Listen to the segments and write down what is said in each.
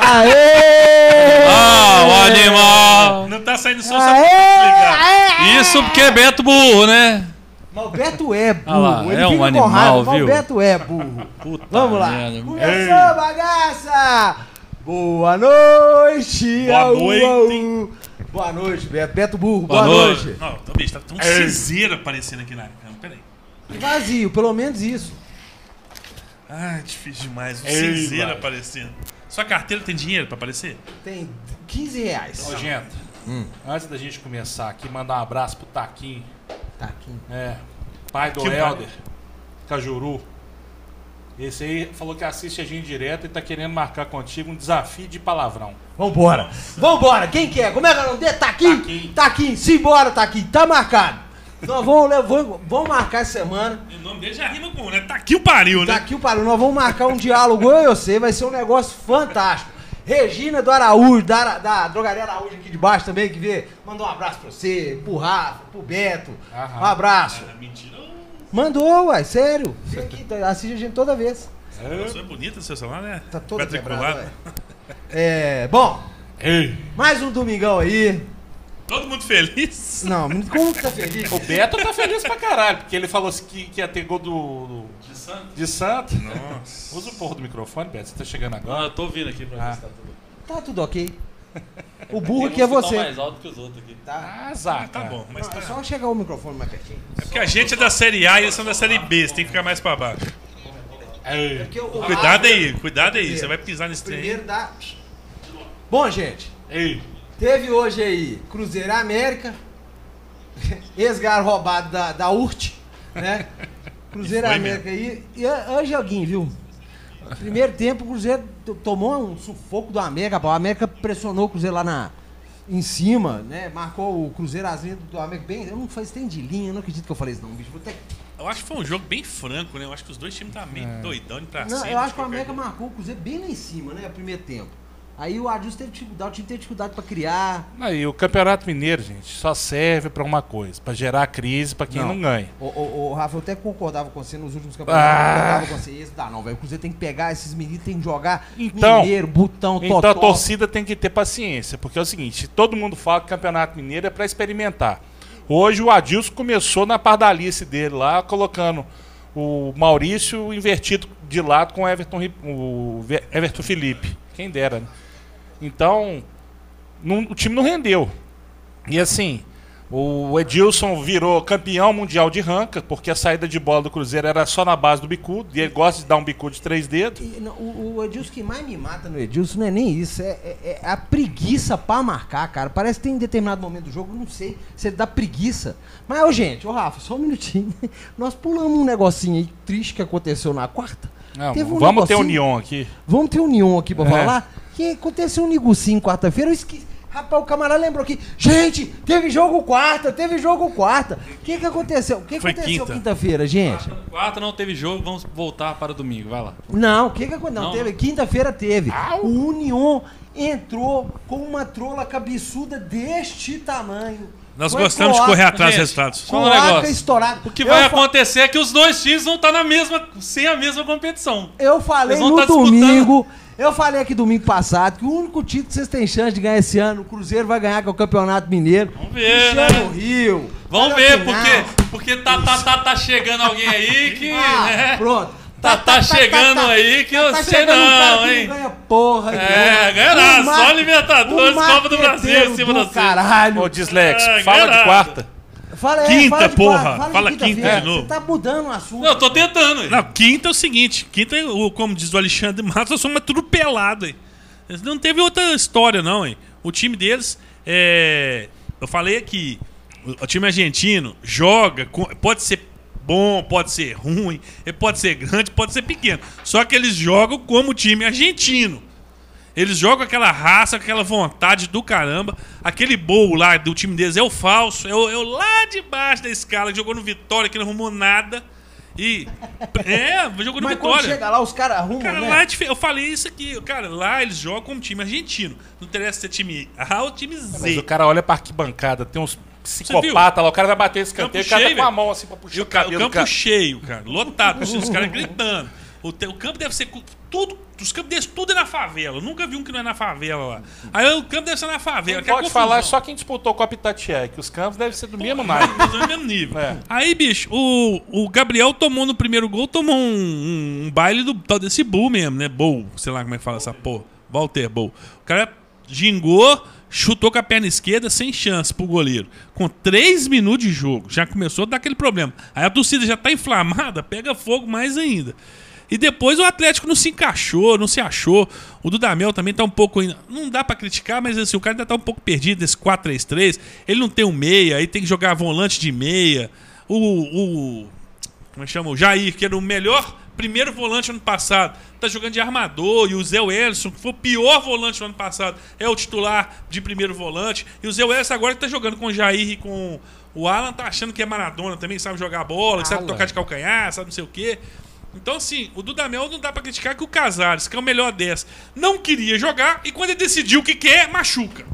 Aê! Ah, o animal! Não tá saindo som, só Aê! Aê! Isso porque é Beto burro, né? Mas o Beto é burro. Ah lá, Ele é um animal, viu? O Beto é burro. Puta Vamos lá. merda. Começou bagaça! Boa noite! Boa Au, noite. au. Boa noite, Beto. Beto burro, boa, Boa noite. noite. Não, bicho, tá tão cinzeiro aparecendo aqui na câmera. Peraí. E vazio, pelo menos isso. Ah, difícil demais. Um Ei, cinzeiro vai. aparecendo. Sua carteira tem dinheiro pra aparecer? Tem 15 reais. Ô, gente, antes da gente começar aqui, mandar um abraço pro Taquinho, aqui. é, pai do Que Helder, Cajuru. Esse aí falou que assiste a gente direto e tá querendo marcar contigo um desafio de palavrão. Vambora. Vambora. Quem que é? Como é que é o nome dele? Aqui? Taquinho. Tá aqui. Simbora, aqui. Tá marcado. Nós vamos, vamos, vamos marcar essa semana. O nome dele já rima com, né? Tá aqui o pariu, Tá né? aqui o pariu. Nós vamos marcar um diálogo, eu e você. Vai ser um negócio fantástico. Regina do Araújo, da, da Drogaria Araújo aqui de baixo também, que vê. Mandou um abraço pra você, pro Rafa, pro Beto. Aham. Um abraço. Ah, mentira. Mandou, uai, sério. Vem aqui, tá- assiste a gente toda vez. Nossa, é bonita seu celular, né? Tá quebrada, ué. É, bom, Ei! mais um domingão aí. Todo mundo feliz. Não, como que tá feliz? O Beto tá feliz pra caralho, porque ele falou que, que ia ter gol do, do- De santo. de Santo. Nossa. Usa o porro do microfone, Beto, você tá chegando agora. Não, eu tô ouvindo aqui pra Ah. ver se tá tudo. Tá tudo ok. O burro aqui é você. mais alto que os outros aqui. Tá? Ah, Zaca. Tá bom, mas Não, tá. é só chegar o microfone mais pertinho. É porque a gente é da série A e eles são da série B. Você tem que ficar mais pra baixo. O Cuidado Rafa- aí, cuidado aí. Primeiro. Você vai pisar nesse trem. Primeiro dá. Bom, gente, Ei. Teve hoje aí Cruzeiro e América, ex-gar roubado da, da URT, né? Cruzeiro e E América aí. E é joguinho, viu? Primeiro tempo, o Cruzeiro tomou um sufoco do América. O América pressionou o Cruzeiro lá na, em cima, né? Marcou o Cruzeiro as linhas do América bem. Eu não fiz tem de linha, eu não acredito que eu falei isso, não, bicho. Vou ter... Eu acho que foi um jogo bem franco, né? Eu acho que os dois times estavam meio doidão de pra Não, cima. eu acho que o América marcou o Cruzeiro bem lá em cima, né? O primeiro tempo. Aí o Adilson teve dificuldade, o time teve dificuldade pra criar. Aí, o Campeonato Mineiro, gente, só serve pra uma coisa, pra gerar crise pra quem Não. não, ganha. Ô, ô, ô, Rafa, eu até concordava com você nos últimos campeonatos. Ah. Eu concordava com você. Esse dá não, velho. O Cruzeiro tem que pegar esses meninos, tem que jogar Então, mineiro, botão, Então totó. a torcida tem que ter paciência, porque é o seguinte, todo mundo fala que o Campeonato Mineiro é pra experimentar. Hoje o Adilson começou na pardalice dele lá, colocando o Maurício invertido de lado com o Everton, o Ve- Everton Felipe. Quem dera, né? Então, não- o time não rendeu. E assim, o Edilson virou campeão mundial de ranca, porque a saída de bola do Cruzeiro era só na base do bicudo, e ele gosta de dar um bicudo de três dedos. E, não, o, o Edilson que mais me mata no Edilson não é nem isso, é, é- é a preguiça pra marcar, cara. Parece que tem em determinado momento do jogo, não sei se ele dá preguiça. Mas, ô, gente, ô Rafa, só um minutinho. Nós pulamos um negocinho aí triste que aconteceu na quarta. Não, um vamos ter negocinho- união aqui. Vamos ter união aqui pra É. falar? Que aconteceu um negocinho quarta-feira, eu esqueci. Rapaz, o camarada lembrou aqui. Gente, teve jogo quarta, teve jogo quarta. O que que aconteceu? O que Foi aconteceu quinta. quinta-feira, gente? Quarta não teve jogo, vamos voltar para domingo, vai lá. Não, o que que aconteceu? Não, Não. teve. Quinta-feira teve. O União entrou com uma trola cabeçuda deste tamanho. Nós Foi gostamos de cloaca, correr atrás dos resultados. Só um negócio. estourado. O que Eu vai fa- acontecer é que os dois times vão estar na mesma, sem a mesma competição. Eu falei no tá disputando. domingo, eu falei aqui domingo passado que o único título que vocês têm chance de ganhar esse ano, o Cruzeiro vai ganhar, que é o Campeonato Mineiro. Vamos ver, né? Rio. Vamos ver, porque, porque tá, tá, tá, tá chegando alguém aí que. Ah, né? pronto. Tá- tá chegando aí que eu sei chegando um cara não, que hein? Não ganha porra, É, ganha nada, Um só Libertadores, um Copa do Brasil em cima do da sua. caralho. Ô, Dislex, Ah, fala de quarta. Fala, é, Quinta, fala de porra. quarta, Fala de quinta quinta-feira. de novo. Você tá mudando o assunto. Não, eu tô tentando. hein? Não, quinta é o seguinte, quinta, é o- como diz o Alexandre Matos, nós somos tudo pelado, hein? Não teve outra história, não, hein? O time deles, é... eu falei aqui, o, o time argentino joga, com- pode ser bom, pode ser ruim, pode ser grande, pode ser pequeno. Só que eles jogam como time argentino. Eles jogam aquela raça, aquela vontade do caramba. Aquele bowl lá do time deles é o falso, é o, é o lá de baixo da escala, que jogou no Vitória, que não arrumou nada. E. É, jogou no Mas quando Vitória. chega lá, os caras arrumam, Cara, né? lá é eu falei isso aqui. Cara, lá eles jogam como time argentino. Não interessa se é time A ou time Mas Z. o cara olha pra arquibancada, tem uns psicopatas lá, o cara vai bater esse canteiro, o cara tá cheio, com a mão assim pra puxar E o o, ca- o cabelo do campo cara. cheio, cara. Lotado. Os caras gritando. O, te- o campo deve ser. Tudo, os campos deles, tudo é na favela. Eu nunca vi um que não é na favela lá. Aí o campo deve ser na favela. Quem que é pode confusão. falar é só quem disputou com a Pitatier, que os campos devem ser do mesmo naipe. É no mesmo nível. É. Aí, bicho, o, o Gabriel tomou no primeiro gol, tomou um, um- um baile do tal desse Bull mesmo, né? Bull, sei lá como é que fala essa porra. Walter Bull. O cara gingou, chutou com a perna esquerda sem chance pro goleiro. Com três minutos de jogo, já começou a dar aquele problema. Aí a torcida já tá inflamada, pega fogo mais ainda. E depois o Atlético não se encaixou, não se achou. O Dudamel também tá um pouco. ainda- Não dá pra criticar, mas assim, o cara ainda tá um pouco perdido nesse 4-3-3. Ele não tem um meia, aí tem que jogar volante de meia. O. o como é que chama? O Jair, que era o melhor primeiro volante ano passado, tá jogando de armador. E o Zé Welson, que foi o pior volante no ano passado, é o titular de primeiro volante. E o Zé Welson agora que tá jogando com o Jair e com o Alan, tá achando que é Maradona também, sabe jogar bola, que sabe tocar de calcanhar, sabe não sei o quê. Então, assim, o Dudamel não dá pra criticar que o Casares, que é o melhor dessa, não queria jogar e quando ele decidiu o que quer, machuca.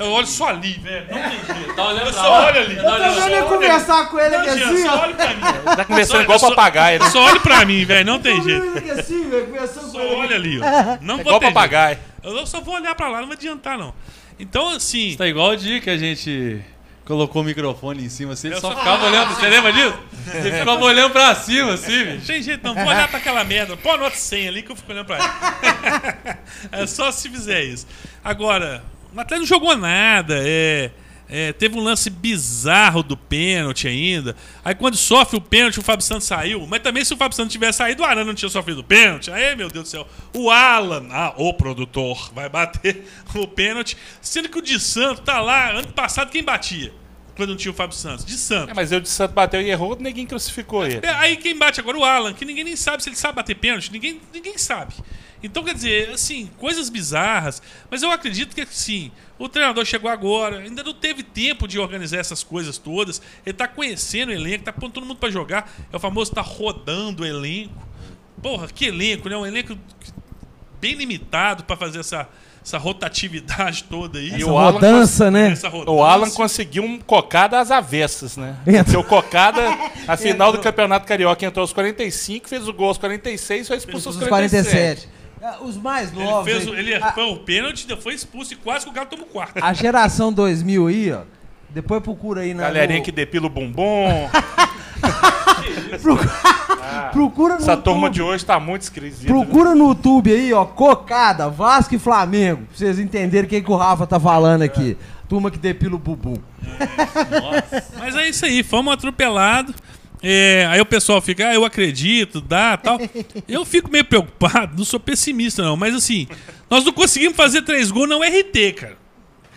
Eu olho só ali, velho. Não tem jeito. Tá olhando Eu só lá. olho ali. Eu tô olhando vendo só. ele conversar com ele aqui assim, só ó. olha pra mim. Tá conversando igual papagaio, né? Só olha pra mim, velho. Não tem jeito. ele assim, velho, conversando com Só ele. olha ali, ó. Não É vou igual papagaio. jeito. Eu só vou olhar pra lá, não vai adiantar, não. Então, assim. Tá igual o dia que a gente colocou o microfone em cima assim, ele Eu só só- ficava olhando. Você lembra disso? Ele ficava olhando pra cima, assim, bicho. Tem jeito, não. Vou olhar pra aquela merda. Pô, anota 100 ali que eu fico olhando pra ela. é só se fizer isso. Agora, o Atlético não jogou nada. É, é, teve um lance bizarro do pênalti ainda. Aí quando sofre o pênalti, o Fábio Santos saiu. Mas também se o Fábio Santos tivesse saído, o Arana não tinha sofrido o pênalti. Aí, meu Deus do céu. O Alan, ah, o produtor, vai bater o pênalti. Sendo que o de Santos tá lá. Ano passado, quem batia? Quando não tinha o Fábio Santos. De Santos. É, mas eu de Santo bateu e errou, ninguém crucificou ele. É, Aí quem bate agora? O Alan, que ninguém nem sabe se ele sabe bater pênalti. Ninguém, ninguém sabe. Então, quer dizer, assim, coisas bizarras. Mas eu acredito que, assim, o treinador chegou agora, ainda não teve tempo de organizar essas coisas todas. Ele tá conhecendo o elenco, tá pondo todo mundo pra jogar. É o famoso tá rodando o elenco. Porra, que elenco, né? Um elenco bem limitado pra fazer essa, essa rotatividade toda aí. E Essa o Alan rodança, né? Essa rodança. O Alan conseguiu um cocada às avessas, né? O cocada, a final do Campeonato Carioca, entrou aos 45, fez o gol aos 46 e foi expulso aos Os 47. 47. Ah, Os mais Ele novos. fez o, aí. ele a, foi o pênalti, foi expulso e quase que o Galo tomou o quarto. a geração 2000 aí, ó. Depois procura aí na. Galerinha no- que depila o bumbum. Procura no Essa turma YouTube. de hoje tá muito esquisita. né? Procura no YouTube aí, ó, Cocada, Vasco e Flamengo, pra vocês entenderem o que, que o Rafa tá falando aqui. Turma que depila o bumbum. Mas é isso aí, fomos atropelados. É, aí o pessoal fica, ah, eu acredito, dá, tal. Eu fico meio preocupado, não sou pessimista não, mas assim, nós não conseguimos fazer três gols não RT, cara.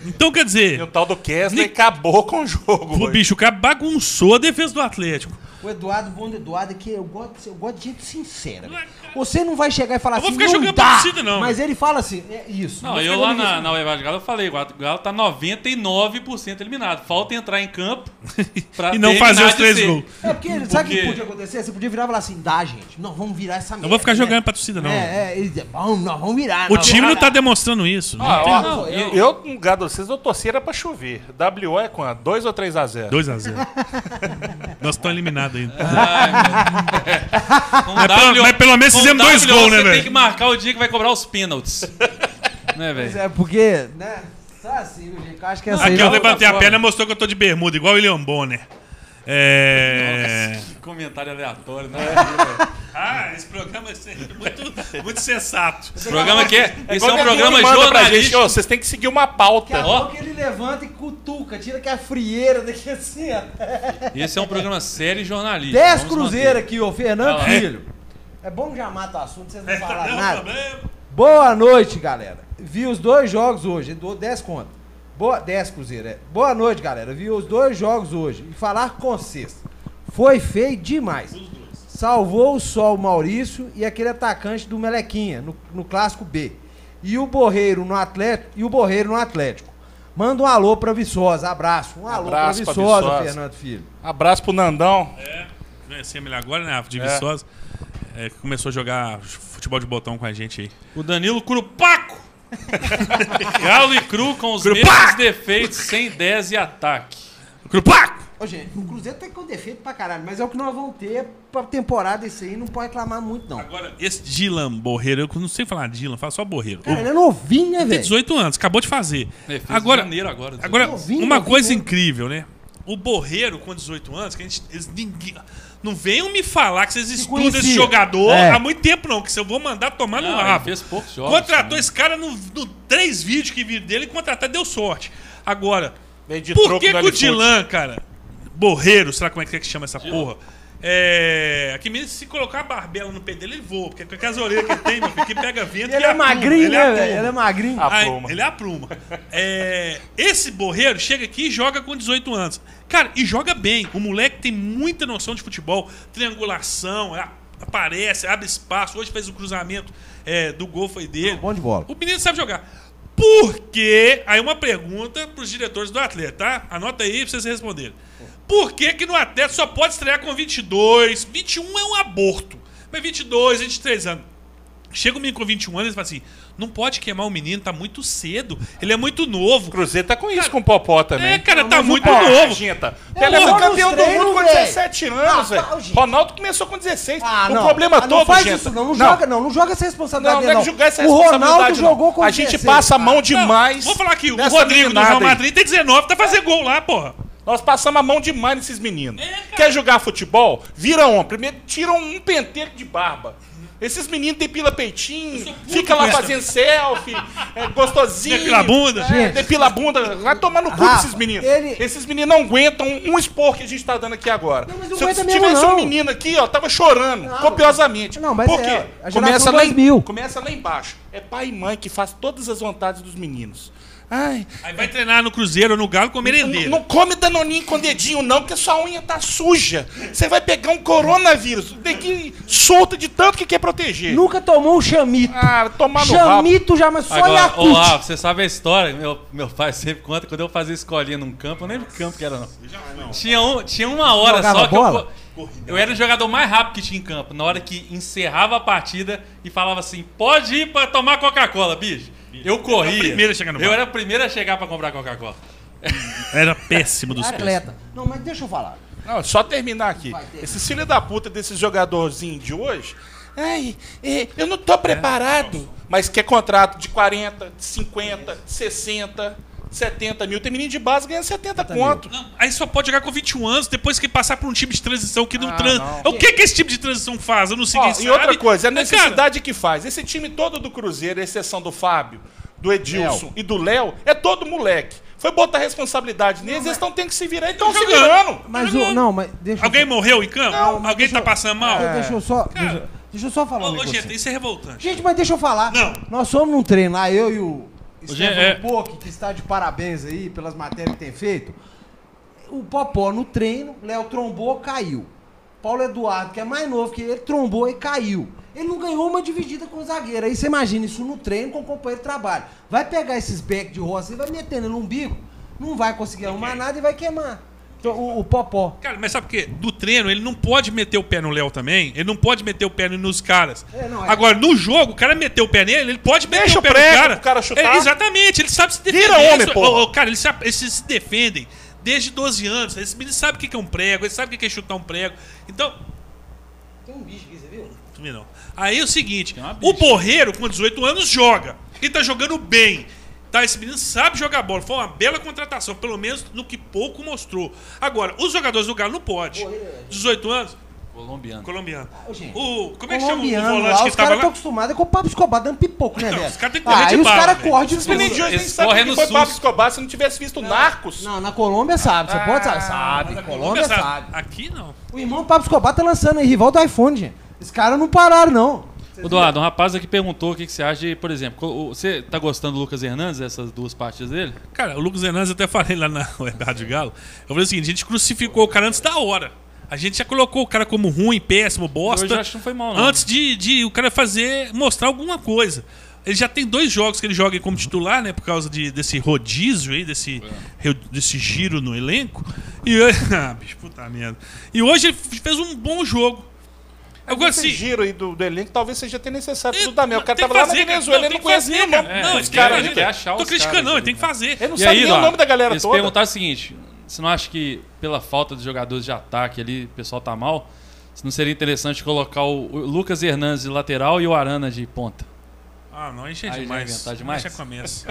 Então quer E o dizer, tal do Kesley Ni- acabou com o jogo. o bicho, o cara bagunçou a defesa do Atlético. O Eduardo, bom do Eduardo, é que eu gosto, eu gosto de gente sincera. Você não vai chegar e falar Eu vou assim, ficar não jogando pra dá, torcida, não. Mas ele fala assim, é isso. Não, vou eu ficar lá na, na Uevad Galo eu falei, o Galo tá 99% eliminado. Falta entrar em campo pra E não fazer os de três gols. É porque, sabe o que Porque- podia acontecer? Você podia virar e falar assim, dá, gente. Não, vamos virar essa merda. Não vou ficar né? jogando pra torcida não. É, é, diz, bom, nós vamos virar. O nós time não tá demonstrando isso. Ah, Não tem ó, não, eu, eu- lugar de vocês, eu torcia era pra chover. WO é quanto? 2 ou 3 a 0 2x0. Nós estamos eliminados ainda. Com Mas pelo- mas pelo menos fizemos dois gols, né, Você velho? tem que marcar o dia que vai cobrar os pênaltis. né, velho? é porque, né? Só assim, gente. Eu acho que essa Aqui eu levantei a perna e mostrou que eu tô de bermuda, igual o William Bonner. É. Que comentário aleatório, né? Ah, esse programa é muito, muito sensato. Esse programa aqui é, esse é igual um que programa gente, jornalístico. vocês têm que seguir uma Daqui a pauta. Ó. pouco ele levanta e cutuca, tira que a frieira daqui assim, ó. Esse é um programa sério e jornalístico. 10 Vamos cruzeiros manter. aqui, ô Fernando Ah, é? Filho. É bom que já mata o assunto, vocês não falaram Não, nada. problema. Boa noite, galera. Vi os dois jogos hoje, dou 10 conto. Boa, 10 cruzeiro, é. Boa noite, galera. Vi os dois jogos hoje. E falar com vocês. Foi feio demais. Salvou só o Maurício e aquele atacante do Melequinha, no, no clássico B. E o Borreiro no Atlético. E o Borreiro no Atlético. Manda um alô pra Viçosa. Abraço. Um alô Abraço pra pra Viçosa, Viçosa. Fernando Filho. Abraço pro Nandão. Conhecemos ele agora, né? De É. Viçosa. É, que começou a jogar futebol de botão com a gente aí. O Danilo Curupaco. Galo e cru com os Curupaco! mesmos defeitos, sem 10 e ataque. Crupaco! Ô, gente, o Cruzeiro tem com defeito pra caralho, mas é o que nós vamos ter pra temporada isso aí, não pode reclamar muito, não. Agora, esse Dylan Borreiro, eu não sei falar Dylan, falo só Borreiro. Cara, ele é novinho, né, Tem velho? 18 anos, acabou de fazer. É, fez Agora, em janeiro agora. agora Novinho, uma novinho coisa mesmo. incrível, né? O Borreiro, com 18 anos, que a gente. Eles, ninguém, não venham me falar que vocês estudam esse jogador É. há muito tempo, não, que se eu vou mandar tomar no Não, ele rabo. fez poucos jogos. Contratou né? esse cara no, no três vídeos que viram dele e contratar deu sorte. Agora, por que, no que o. Dilan, cara, Borreiro, sei lá como é que é que chama essa porra? É. Aqui mesmo, se colocar a barbela no pé dele, ele voa. Porque com aquelas orelhas que ele tem, meu filho, que pega vento. Ele que é apruma, magrinho, ele né? Ele é magrinho. Ele é apruma. É, esse Borreiro chega aqui e joga com 18 anos. Cara, e joga bem. O moleque tem muita noção de futebol, triangulação, a- aparece, abre espaço. Hoje fez o cruzamento é, do gol, foi dele. Bom de bola. O menino sabe jogar. Por quê? Aí uma pergunta pros diretores do atleta, tá? Anota aí pra vocês responderem. Por que que no atleta só pode estrear com 22? 21 é um aborto. Mas 22, 23 anos. Chega o menino com 21 anos e fala assim: não pode queimar o menino, tá muito cedo. Ele é muito novo. O Cruzeiro tá com isso com o Popó também. É, cara, tá o muito Paulo- novo. Argenta. É, Pelé foi campeão do mundo com velho. 17 anos, Ah, velho. gente. Ronaldo começou com 16. Ah, o não. problema Ah, todo, não faz gente. isso, não. Não, joga, não. Não joga essa responsabilidade Não, não é jogar essa O Ronaldo responsabilidade. não. jogou com A gente 16. passa a mão demais. Vou falar aqui, o Rodrigo do Real. Madrid tem 19, tá fazendo gol lá, porra. Nós passamos a mão demais nesses meninos. É. Quer jogar futebol? Vira um. Primeiro tiram um penteiro de barba. Esses meninos depila peitinho, fica lá fazendo selfie, é gostosinho. Depila a bunda. É, Gente. depila a bunda. Vai tomar no cu Rafa, desses meninos. ele- Esses meninos não aguentam um expor que a gente tá dando aqui agora. Não, mas não Se eu tivesse não. um menino aqui, ó, tava chorando Não. copiosamente. Não, mas Por é, quê? a geração começa, lá 2000. em, começa lá embaixo. É pai e mãe que faz todas as vontades dos meninos. Ai, Aí vai treinar no Cruzeiro ou no Galo com merendeiro. não, não come danoninho com dedinho, não, porque sua unha tá suja. Você vai pegar um coronavírus. Daqui solta de tanto que quer proteger. Nunca tomou um chamito. Ah, tomar no rabo. chamito já, mas só Agora, ô. Rafa, você sabe a história? Meu, meu pai sempre conta quando eu fazia escolinha num campo, eu nem lembro que campo que era, não. Tinha, um, tinha uma hora Jogava só que bola? eu. Eu era o jogador mais rápido que tinha em campo. Na hora que encerrava a partida e falava assim: pode ir pra tomar Coca-Cola, bicho. Eu corria. primeiro a chegar no Eu bar. era o primeiro a chegar pra comprar Coca-Cola. Era péssimo dos. Atleta. Não, mas deixa eu falar. Não, só terminar aqui. Esses filhos da puta desses jogadorzinhos de hoje. Ai, é, eu não tô preparado. Mas quer contrato de 40, de 50, 60, 70 mil. Tem menino de base ganhando 70 conto. Não, aí só pode jogar com 21 anos depois que passar por um time de transição que não Ah, tran... não. O que que esse time de transição faz? Eu não sei quem e sabe. outra coisa, é a Mas, cara, necessidade que faz. Esse time todo do Cruzeiro, a exceção do Fábio, do Edilson e do Léo, é todo moleque. Foi botar responsabilidade neles, eles estão tendo que se virar e estão se jogando. virando. Mas o. Não, mas deixa Alguém eu. morreu em campo? Não, mas Alguém deixa tá eu- passando mal? Deixa- Deixa eu só. Cara, Deixa, deixa eu só falar um Ô, negócio. gente, isso é revoltante. Gente, mas deixa eu falar. Não. Nós fomos num treino lá, eu e o Stefano é- Poc, que está de parabéns aí pelas matérias que tem feito. O Popó no treino, Léo trombou, caiu. Paulo Eduardo, que é mais novo que ele, trombou e caiu. Ele não ganhou uma dividida com o zagueiro. Aí você imagina isso no treino com o companheiro de trabalho. Vai pegar esses back de roça e vai metendo no umbigo, não vai conseguir arrumar nada e vai queimar. Então, o, o Popó. Cara, mas sabe por quê? Do treino, ele não pode meter o pé no Léo também. Ele não pode meter o pé nos caras. É, não, é. Agora, no jogo, o cara meteu o pé nele, ele pode meter Deixa o pé o prego no cara. cara chutar. É, exatamente, ele sabe se defender. Vira homem, Isso- porra. ô, ô, cara, eles, se- eles se defendem desde 12 anos. Esse menino sabe o que que é um prego, ele sabe o que é chutar um prego. Então, Tem um bicho aqui, você viu? Vê não. Aí é o seguinte, o. Borreiro com 18 anos joga. E tá jogando bem. Tá, esse menino sabe jogar bola. Foi uma bela contratação, pelo menos no que pouco mostrou. Agora, os jogadores do Galo não pode. 18 anos, Colombiano. colombiano. Gente, O, como é que chama o volante lá, que os tava caras estão lá? acostumados com o Pablo Escobar dando pipoco, né, Não, velho? os caras têm que correr Ah, de aí os caras correm de de hoje nem sabe que no foi Pablo. Escobar se não tivesse visto Narcos. Não, na Colômbia sabe, você pode saber. Ah, Sabe, mas a Colômbia sabe. sabe. Aqui não. O irmão Pablo Escobar tá lançando aí, rival do iPhone, gente. Os caras não pararam, não. Ô, Eduardo, um rapaz aqui perguntou o que, que você acha de, por exemplo, o- você tá gostando do Lucas Hernandes, essas duas partidas dele? Cara, o Lucas Hernandes, eu até falei lá na Rádio Galo. Eu falei o seguinte: a gente crucificou o cara antes da hora. A gente já colocou o cara como ruim, péssimo, bosta. Eu acho que não foi mal, não. Antes de, de o cara fazer, mostrar alguma coisa. Ele já tem dois jogos que ele joga como titular, né? Por causa de, desse rodízio aí, desse, re- desse giro no elenco. E. Ah, bicho, puta merda. E hoje ele fez um bom jogo. Agora Esse sim. giro aí do, do elenco talvez seja até necessário É, tudo também. O cara tava que lá na fazer. Venezuela, Não, ele não que conhece fazer, nem o cara. nome Não, dos ele caras. ele achar Tô os criticando, não, ele tem que né? fazer. Ele não E sabe aí, nem o nome da galera toda. perguntaram o seguinte: você não acha que pela falta de jogadores de ataque ali, o pessoal tá mal? Se não seria interessante colocar o, o Lucas Hernandes de lateral e o Arana de ponta? Ah, não, enche Aí já demais. inventar demais? Já começa.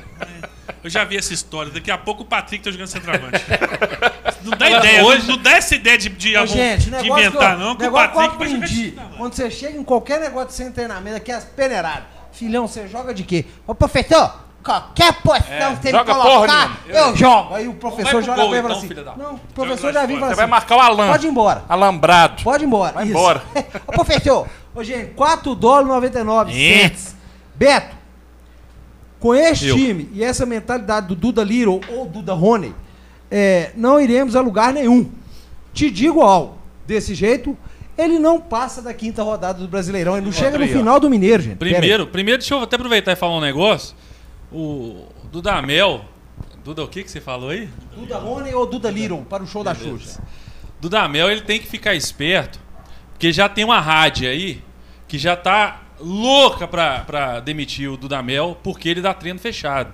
Eu já vi essa história. Daqui a pouco o Patrick tá jogando centroavante. Não dá Agora, ideia. hoje- Não dá essa ideia de, de, Ô, gente, o de negócio inventar, que eu, não, que o negócio que eu Patrick vai jogar aprendi. Quando você chega em qualquer negócio de sem treinamento, aqui é as peneiradas. Filhão, você joga de quê? Ô, professor, qualquer posição que você me joga porra colocar, nenhuma. eu jogo. Aí o Vai professor pro joga fala então, assim. Não, o professor já e fala Você vai assim. marcar o Alan. Pode ir embora. Alambrado. Pode ir embora. Vai Isso. embora. Ô, professor, ô, gente, 4 dólares e 99 É. cents. Beto, com este Eu. time e essa mentalidade do Duda Little ou Duda Rony, é, não iremos a lugar nenhum. Te digo algo, desse jeito, ele não passa da quinta rodada do Brasileirão. Ele não chega no final do Mineiro, gente. Primeiro, primeiro, deixa eu até aproveitar e falar um negócio. O Dudamel. Duda, o que, que você falou aí? Duda Rony ou Duda Little para o show da Beleza. Xuxa? Dudamel, ele tem que ficar esperto, porque já tem uma rádio aí que já tá louca pra, pra demitir o Dudamel porque ele dá treino fechado.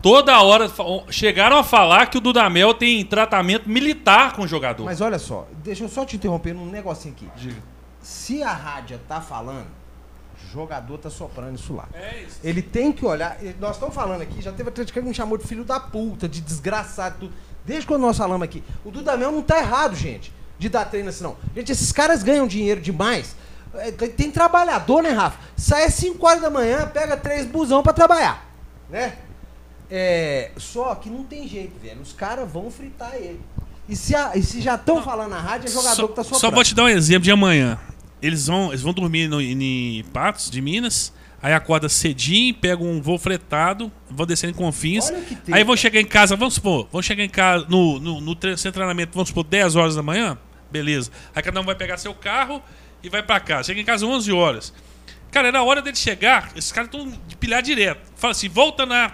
Toda hora chegaram a falar que o Dudamel tem tratamento militar com o jogador. Mas olha só, deixa eu só te interromper num negocinho aqui. Diga. Se a rádio tá falando, o jogador tá soprando isso lá. É isso. Ele tem que olhar. Nós estamos falando aqui, já teve atleticano que me chamou de filho da puta, de desgraçado, tudo. Desde quando nós falamos aqui. O Dudamel não tá errado, gente, de dar treino assim, não. Gente, esses caras ganham dinheiro demais. É, tem, trabalhador, né, Rafa? Sai às 5 horas da manhã, pega três busão pra trabalhar. Né? É, só que não tem jeito, velho. Os caras vão fritar ele. E se, a- e se já estão falando na rádio, é jogador Só, que tá só soprando. vou te dar um exemplo de amanhã. Eles vão, eles vão dormir no, em Patos, de Minas. Aí acorda cedinho, pega um voo fretado, vão descendo em Confins. Aí vão chegar em casa, vamos supor, vão chegar em casa no, no, no seu treinamento, vamos supor, 10 horas da manhã. Beleza. Aí cada um vai pegar seu carro e vai pra casa. Chega em casa 11 horas. Cara, era hora dele chegar, esses caras estão de pilhar direto. Fala assim, volta na.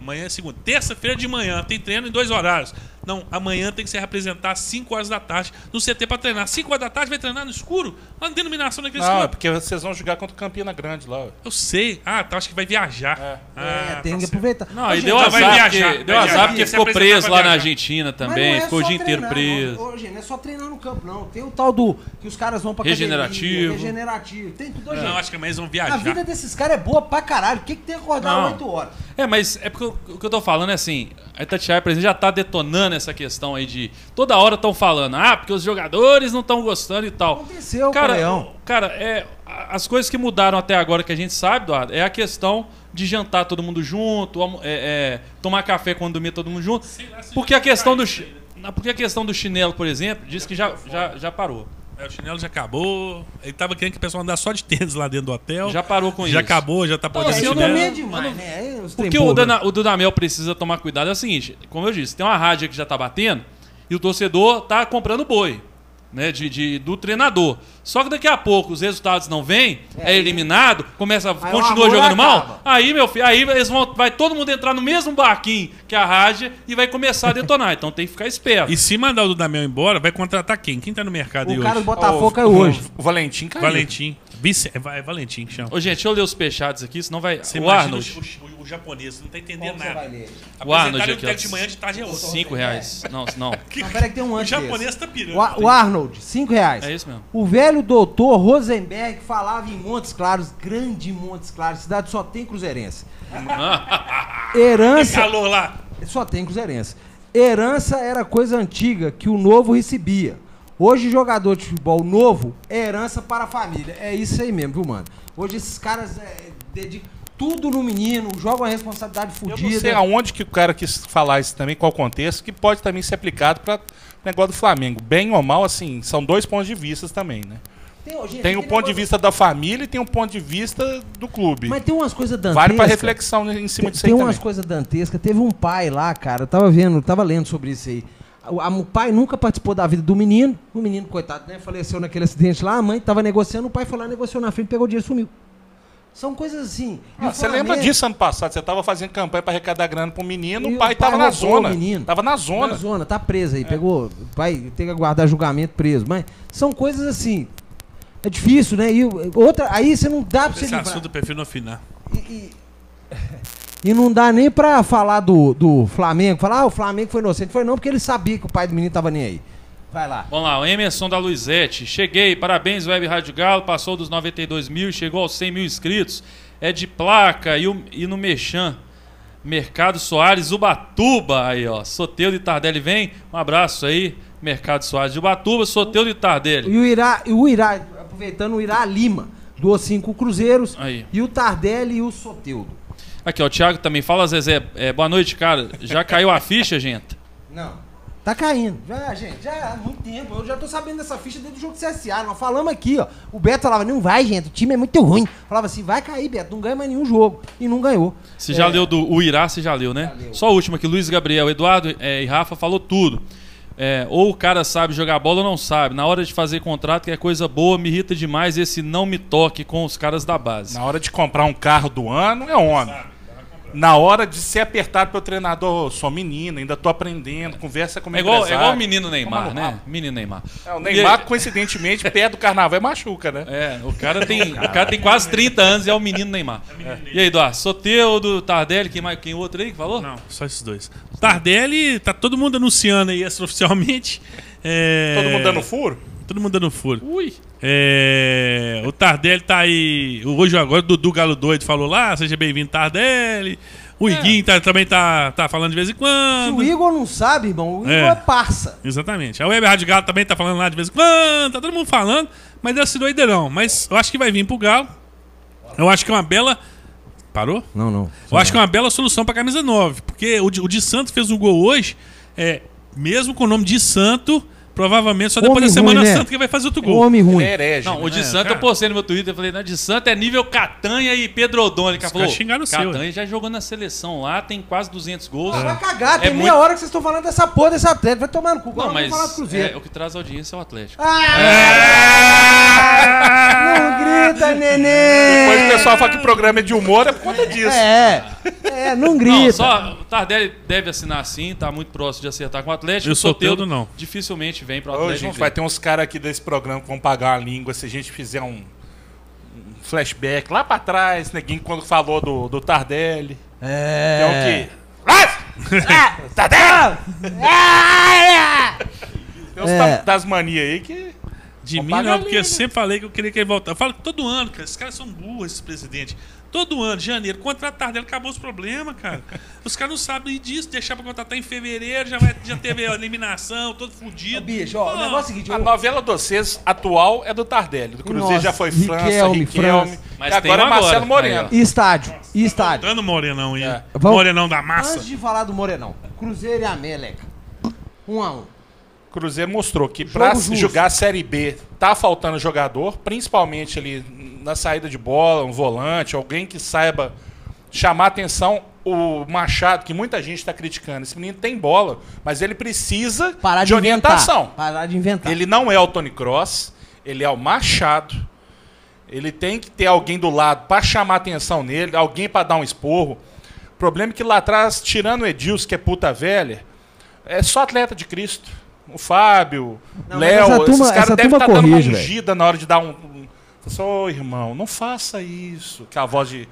Amanhã é segunda. Terça-feira de manhã, tem treino em dois horários. Não, amanhã tem que se representar às 5 horas da tarde no CT pra treinar. 5 horas da tarde vai treinar no escuro? Lá na denominação daqueles Não, é porque vocês vão jogar contra o Campina Grande lá. ué. Eu sei. Ah, tá, acho que vai viajar. É. Ah, É, tem tá que aproveitar. Não, Ô, gente, deu azar, vai porque, viajar, deu vai azar viajar. porque ficou preso lá na. Argentina também, é ficou o dia inteiro preso. Não. Gente, não é só treinar no campo, não. Tem o tal do que os caras vão pra academia, Regenerativo. regenerativo. Tem tudo, gente. Não, acho que amanhã eles vão A viajar. vida desses caras é boa pra caralho. O que, que tem que acordar Não. 8 horas? É, mas é porque o o que eu tô falando é assim, a Itatiaia, por exemplo, já tá detonando essa questão aí de. Toda hora estão falando, ah, porque os jogadores não estão gostando e tal. Aconteceu, cara, Coreão. cara, é, as coisas que mudaram até agora que a gente sabe, Eduardo, é a questão de jantar todo mundo junto, é, é, tomar café quando dormir todo mundo junto. Porque a questão do. na- Porque a questão do chinelo, por exemplo, diz que já, já, já parou. É, o chinelo já acabou. Ele tava querendo que o pessoal andasse só de tênis lá dentro do hotel. Já parou com já isso. acabou, já tá podendo assim, eu Esse não- chinelo. é demais, né? Os O que o. Dana, o Dudamel precisa tomar cuidado é o seguinte: como eu disse, tem uma rádio que já tá batendo e o torcedor tá comprando boi. Né, de, de- do treinador. Só que daqui a pouco os resultados não vêm, é, É, eliminado, começa, o continua jogando mal. acaba. Aí, meu filho, aí eles vão, vai todo mundo entrar no mesmo barquinho que a rádio e vai começar a detonar. Então tem que ficar esperto. E se mandar o Dudamel embora, vai contratar quem? Quem tá no mercado aí O cara do hoje? Botafogo Ó, caiu hoje. O Valentim caiu. Valentim. Vice... É, Va- é Valentim que chama. Ô, gente, deixa eu ler os fechados aqui, senão vai. Você o imagina Arnold, O, o- o japonês, não tá entendendo vai nada. ler? O Arnold aqui, o ó. de manhã de tarde é outro. 5 reais. Não, não. Não, peraí que tem um O antes japonês desse. tá pirando. O, o Arnold, 5 reais. É isso mesmo. O velho doutor Rosenberg falava em Montes Claros, grande Montes Claros, cidade só tem cruzeirense. Herança, Calor lá. só tem cruzeirense. Herança era coisa antiga que o novo recebia. Hoje, jogador de futebol novo é herança para a família. É isso aí mesmo, viu, mano? Hoje esses caras é, dedicam tudo no menino, jogam a responsabilidade Eu não fodida. sei aonde que o cara quis falar isso também, qual contexto, que pode também ser aplicado para negócio do Flamengo. Bem ou mal, assim, são dois pontos de vista também, né? Tem, gente, Tem o ponto de vista da família e tem o ponto de vista do clube. Mas tem umas coisas dantescas. Vale para reflexão em cima Tem, disso aí tem umas coisas dantescas. Teve um pai lá, cara, eu tava vendo, eu tava lendo sobre isso aí. O, a- o pai nunca participou da vida do menino. O menino, coitado, né, faleceu naquele acidente lá. A mãe tava negociando, o pai foi lá, negociou na frente, pegou o dinheiro e sumiu. São coisas assim. Ah, você lembra disso ano passado? Você estava fazendo campanha para arrecadar grana pro menino, E o pai o pai estava na zona. o menino. Tava na zona. Na zona, tá preso aí. Pegou. O pai tem que aguardar julgamento preso. Mas são coisas assim. É difícil, né? E outra, aí você não dá pra você Esse livrar. assunto eu prefiro no final. E, e- E não dá nem pra falar do, do Flamengo. Falar, ah, o Flamengo foi inocente. Foi não, porque ele sabia que o pai do menino tava nem aí. Vai lá. Vamos lá, o Emerson da Luizete. Cheguei, parabéns, Web Rádio Galo. Passou dos 92 mil chegou aos 100 mil inscritos. É de placa e, o- e no Mechan. Mercado Soares, Ubatuba. Aí, ó. Soteudo e Tardelli vem. Um abraço aí. Mercado Soares de Ubatuba, Soteudo e Tardelli. E o Irá, o Irá, aproveitando o Irá Lima, doou cinco cruzeiros. Aí. E o Tardelli e o Soteudo. Aqui, ó, o Thiago também. Fala, Zezé. É, boa noite, cara. Já caiu a ficha, gente? Não. Tá caindo. Já, gente, já há muito tempo. Eu já tô sabendo dessa ficha desde o jogo do CSA. Nós falamos aqui, ó. O Beto falava, não vai, gente, o time é muito ruim. Falava assim, vai cair, Beto, não ganha mais nenhum jogo. E não ganhou. Você já É. leu do o Irá, você já leu, né? Já leu. Só o último aqui, Luiz Gabriel, Eduardo é, e Rafa falou tudo. É, ou o cara sabe jogar bola ou não sabe. Na hora de fazer contrato, que é coisa boa, me irrita demais esse não me toque com os caras da base. Na hora de comprar um carro do ano, é homem. Na hora de ser apertado pelo treinador, sou menino, ainda tô aprendendo, conversa com o É igual, é igual o menino Neymar, Toma né? Menino Neymar. É, o E Neymar, aí- coincidentemente, perto do carnaval é machuca, né? É, o cara tem, o cara tem quase 30 anos e é o menino Neymar. E aí, Eduardo? Soteudo, Tardelli, quem, mais, quem outro aí que falou? Não, só esses dois. Tardelli, tá todo mundo anunciando aí extraoficialmente. É, Todo mundo dando furo? Todo mundo dando furo. Ui. É, o Tardelli tá aí. Hoje agora o Dudu Galo Doido falou lá, seja bem-vindo, Tardelli. O Iguinho tá- também tá, tá falando de vez em Se quando. o Igor não sabe, irmão, o Igor É. é, parça. Exatamente. A Web Rádio Galo também tá falando lá de vez em quando, tá todo mundo falando, mas deve ser doideirão. Mas eu acho que vai vir pro Galo. Eu acho que é uma bela. Parou? Não, não. Eu acho que é uma bela solução pra camisa 9. Porque o de, o de Santo fez um gol hoje, é, mesmo com o nome de Santo, provavelmente só depois Homem da Semana ruim, né? Santa que vai fazer outro O gol. homem ruim. É herege. Não, o de É, Santa cara. eu postei no meu Twitter. Eu falei, não, de Santa é nível Catanha e Pedro Odoni. Falou, o seu, Catanha já jogou na seleção lá, tem quase 200 gols. Vai cagar, tem É meia muito- hora que vocês estão falando dessa porra desse Atlético. Vai tomar no cu. Não, vamos mas falar do Cruzeiro. é, o que traz audiência é o Atlético. Não grita, neném! Depois o pessoal fala que o programa é de humor, é por conta disso. É, é, não grita. Não, só o Tardelli deve assinar sim, tá muito próximo de acertar com o Atlético. E o Soteldo não. Dificilmente vem pro Hoje Atlético. vai ter uns caras aqui desse programa que vão pagar uma língua se a gente fizer um, um flashback lá pra trás, neguinho, quando falou do, do Tardelli. Que é o É. quê? Ah! Tardelli! Tem uns É. da- das manias aí que. De mim não, porque eu sempre falei que eu queria que ele voltasse. Eu falo que todo ano, cara, esses caras são burros, esses presidentes. Todo ano, janeiro, contrato Tardelli, acabou os problemas, cara. Os caras não sabem disso, deixar pra contratar em fevereiro, já, vai- já teve a eliminação, todo Ô, fudido. bicho, ó, o negócio é o seguinte. A eu- novela do vocês atual é do Tardelli. Do Cruzeiro Nossa, já foi França, Riquelme, Riquelme. França. Mas e agora é agora. Marcelo Moreno. E estádio, e estádio. Dando Morenão aí. É. Morenão da massa. Antes de falar do Morenão, Cruzeiro e América. Um a um. Cruzeiro mostrou que para jogar a Série B tá faltando jogador, principalmente ali na saída de bola, um volante, alguém que saiba chamar atenção. O Machado, que muita gente está criticando, esse menino tem bola, mas ele precisa Parar de, de orientação. Parar de inventar. Ele não é o Tony Cross, ele é o Machado. Ele tem que ter alguém do lado para chamar atenção nele, alguém para dar um esporro. O problema é que lá atrás, tirando o Edilson, que é puta velha, é só atleta de Cristo. O Fábio, Não, Léo, turma- esses caras devem estar dando uma ungida na hora de dar um. um Ô, irmão, não faça isso. Que é a voz de,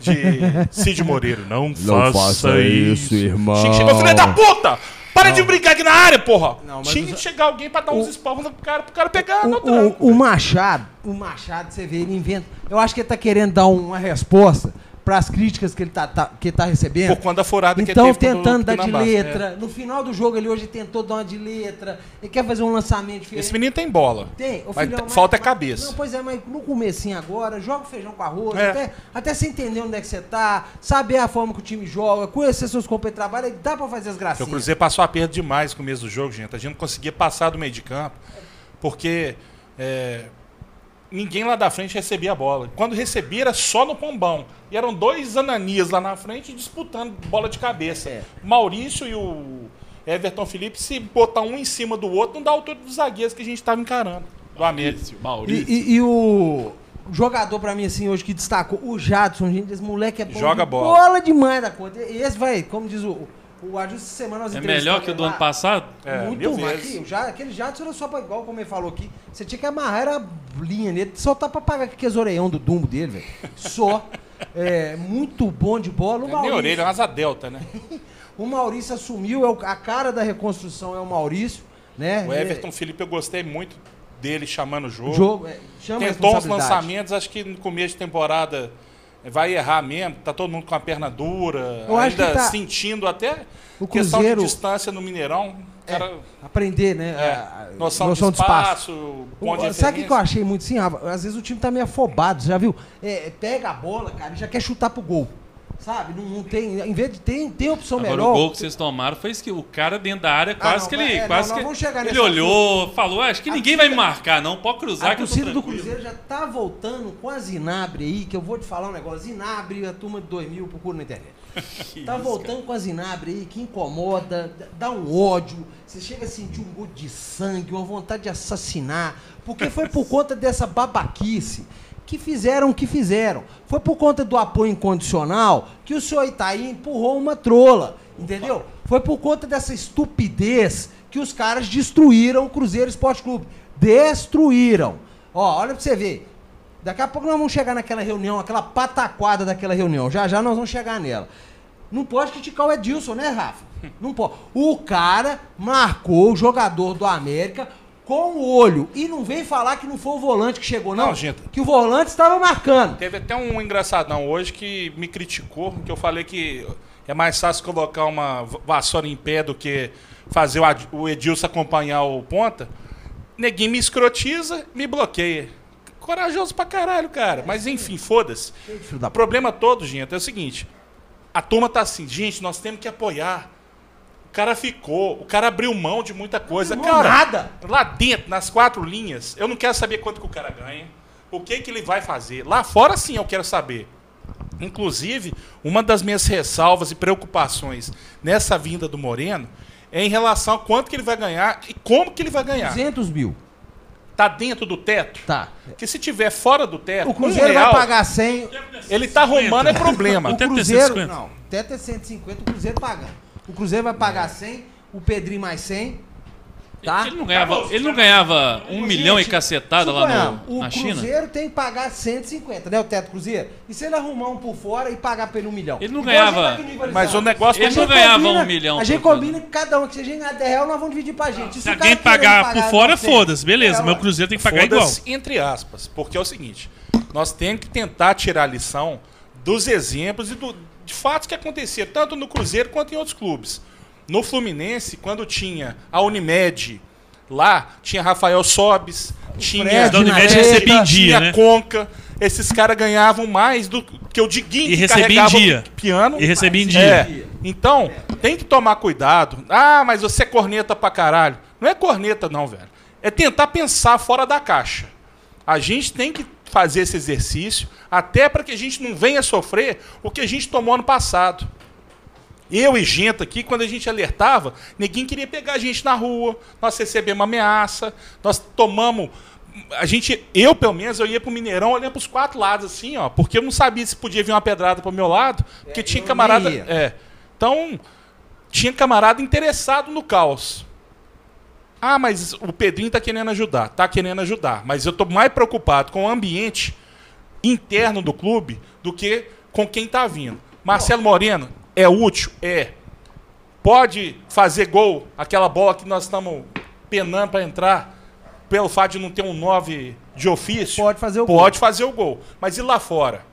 de Cid Moreiro. Não, faça, isso, irmão. Chegar, filho da puta! Para de brincar aqui na área, porra! Não, Tinha que os- chegar alguém pra dar uns esporros pro cara, pro cara pegar no O, tranco. o, o Machado, o Machado, você vê, ele inventa. Eu acho que ele tá querendo dar uma resposta pras críticas que ele tá, tá- que tá recebendo. Por conta da furada que Então, ele teve tentando dar de letra. No final do jogo, ele hoje tentou dar uma de letra. Ele quer fazer um lançamento É. diferente. Esse menino tem bola. Tem, Mas t- falta é cabeça. Não, pois é, mas no comecinho agora, joga o feijão com arroz, É. até, até você entender onde é que você tá, saber a forma que o time joga, conhecer seus companheiros de trabalho, dá pra fazer as gracinhas. o Cruzeiro passou aperto demais no começo do jogo, gente. A gente não conseguia passar do meio de campo, porque é, ninguém lá da frente recebia a bola. Quando recebia era só no pombão. E eram dois ananias lá na frente disputando bola de cabeça. É. Maurício e o Everton Felipe, se botar um em cima do outro, não dá a altura dos zagueiros que a gente estava encarando. Do América. E, Maurício. e- e o jogador pra mim, assim, hoje que destacou, o Jadson, gente, esse moleque é bom Joga de bola. bola demais da conta. E esse vai, como diz o, o Adilson, essa semana nós É melhor que o do ano passado? É, Muito mais. Aqui, já, aquele Jadson era só pra, igual como ele falou aqui, você tinha que amarrar era a linha nele, soltar pra pagar aqueles orelhão do dumbo dele, velho. Só. é, muito bom de bola. O É nem Maurício, orelha, é asa delta, né? o Maurício assumiu, é o- a cara da reconstrução é o Maurício, né? O Everton Felipe, eu gostei muito dele chamando o É, jogo. jogo, é, Tentou uns lançamentos, acho que no começo de temporada vai errar mesmo. Tá todo mundo com a perna dura, Eu ainda tá- sentindo até O questão Cruzeiro- de distância no Mineirão. É, aprender, né? é, a noção, de espaço, de O- Sabe o que eu achei muito assim, Rafa? Às vezes o time tá meio afobado, você já viu? É, pega a bola, cara, e já quer chutar pro gol. Sabe? Não, não tem. Em vez de ter, tem opção Agora melhor. o gol que vocês tomaram foi isso que o cara dentro da área quase não, que ele. é, não, quase nós que ele nesse olhou, falou, "Ah, acho que A ninguém vai me torcida- marcar, não. Pode cruzar A que tô torcida do tranquilo." Cruzeiro já tá voltando com a Zinabre aí, que eu vou te falar um negócio. Zinabre, a turma de 2000, procura na internet. tá voltando com a Zinabre aí, que incomoda, dá um ódio. Você chega a sentir um gosto de sangue, uma vontade de assassinar. Porque foi por conta dessa babaquice que fizeram o que fizeram. Foi por conta do apoio incondicional que o senhor Itaí empurrou uma trola. Entendeu? Foi por conta dessa estupidez que os caras destruíram o Cruzeiro Esporte Clube. Destruíram. Ó, olha pra você ver. Daqui a pouco nós vamos chegar naquela reunião, aquela pataquada daquela reunião. Já já nós vamos chegar nela. Não pode criticar o Edilson, né, Rafa? Não pode. O cara marcou o jogador do América com o olho. E não vem falar que não foi o volante que chegou, não. Não, gente. Que o volante estava marcando. Teve até um engraçadão hoje que me criticou, que eu falei que é mais fácil colocar uma vassoura em pé do que fazer o Edilson acompanhar o ponta. Neguinho me escrotiza, me bloqueia. Corajoso pra caralho, cara. Mas enfim, foda-se. O problema todo, gente, é o seguinte. A turma tá assim, gente, nós temos que apoiar. O cara ficou, o cara abriu mão de muita coisa. Não, cara, nada. lá dentro, nas quatro linhas, eu não quero saber quanto que o cara ganha, o que que ele vai fazer. Lá fora, sim, eu quero saber. Inclusive, uma das minhas ressalvas e preocupações nessa vinda do Moreno é em relação a quanto que ele vai ganhar e como que ele vai ganhar. 200 mil. Tá dentro do teto? Tá. Porque se tiver fora do teto, O um Cruzeiro real, vai pagar 100. ele tá arrumando é problema. O teto é Cruzeiro. 150. Não, o teto é 150, o Cruzeiro pagando. O Cruzeiro vai pagar 100, o Pedrinho mais 100. Tá? Ele não ganhava, ele não ganhava um milhão e Gente, cacetada lá no, o na China? Cruzeiro tem que pagar 150, né? O teto Cruzeiro. E se ele arrumar um por fora e pagar pra ele um milhão? Ele não Igual gente ganhava- tá Rivalizado. Mas o negócio Ele não gente ganhava combina- um milhão A gente combina que cada um, que se a gente ganhar 10 reais, nós vamos dividir pra gente. Se o alguém querendo pagar por fora, 900, foda-se, beleza. é, Meu. Cruzeiro tem que pagar igual. Entre aspas, porque é o seguinte: nós temos que tentar tirar a lição dos exemplos e do- de fatos que aconteceram, tanto no Cruzeiro quanto em outros clubes. No Fluminense, quando tinha a Unimed lá, tinha Rafael Sobes, tinha, Fred Da Unimed recebia em teta, dia, tinha né? Conca. Esses caras ganhavam mais do que o Diguinho E que recebia em carregava dia. o piano. E recebia em dia. É. Então, tem que tomar cuidado. Ah, mas você é corneta pra caralho. Não é corneta, não, velho. É tentar pensar fora da caixa. A gente tem que fazer esse exercício até para que a gente não venha sofrer o que a gente tomou ano passado. Eu e gente aqui, quando a gente alertava, ninguém queria pegar a gente na rua. Nós recebemos ameaça, nós tomamos. A gente, eu pelo menos, eu ia pro Mineirão olhando pros quatro lados, assim, ó, porque eu não sabia se podia vir uma pedrada pro meu lado, porque tinha eu camarada. É. Então, tinha camarada interessado no caos. Ah, mas o Pedrinho tá querendo ajudar. Tá querendo ajudar. Mas eu tô mais preocupado com o ambiente interno do clube do que com quem tá vindo. Marcelo Moreno é útil? É. Pode fazer gol, aquela bola que nós estamos penando para entrar, pelo fato de não ter um 9 de ofício? Pode fazer o gol. Pode fazer o gol. Mas e lá fora?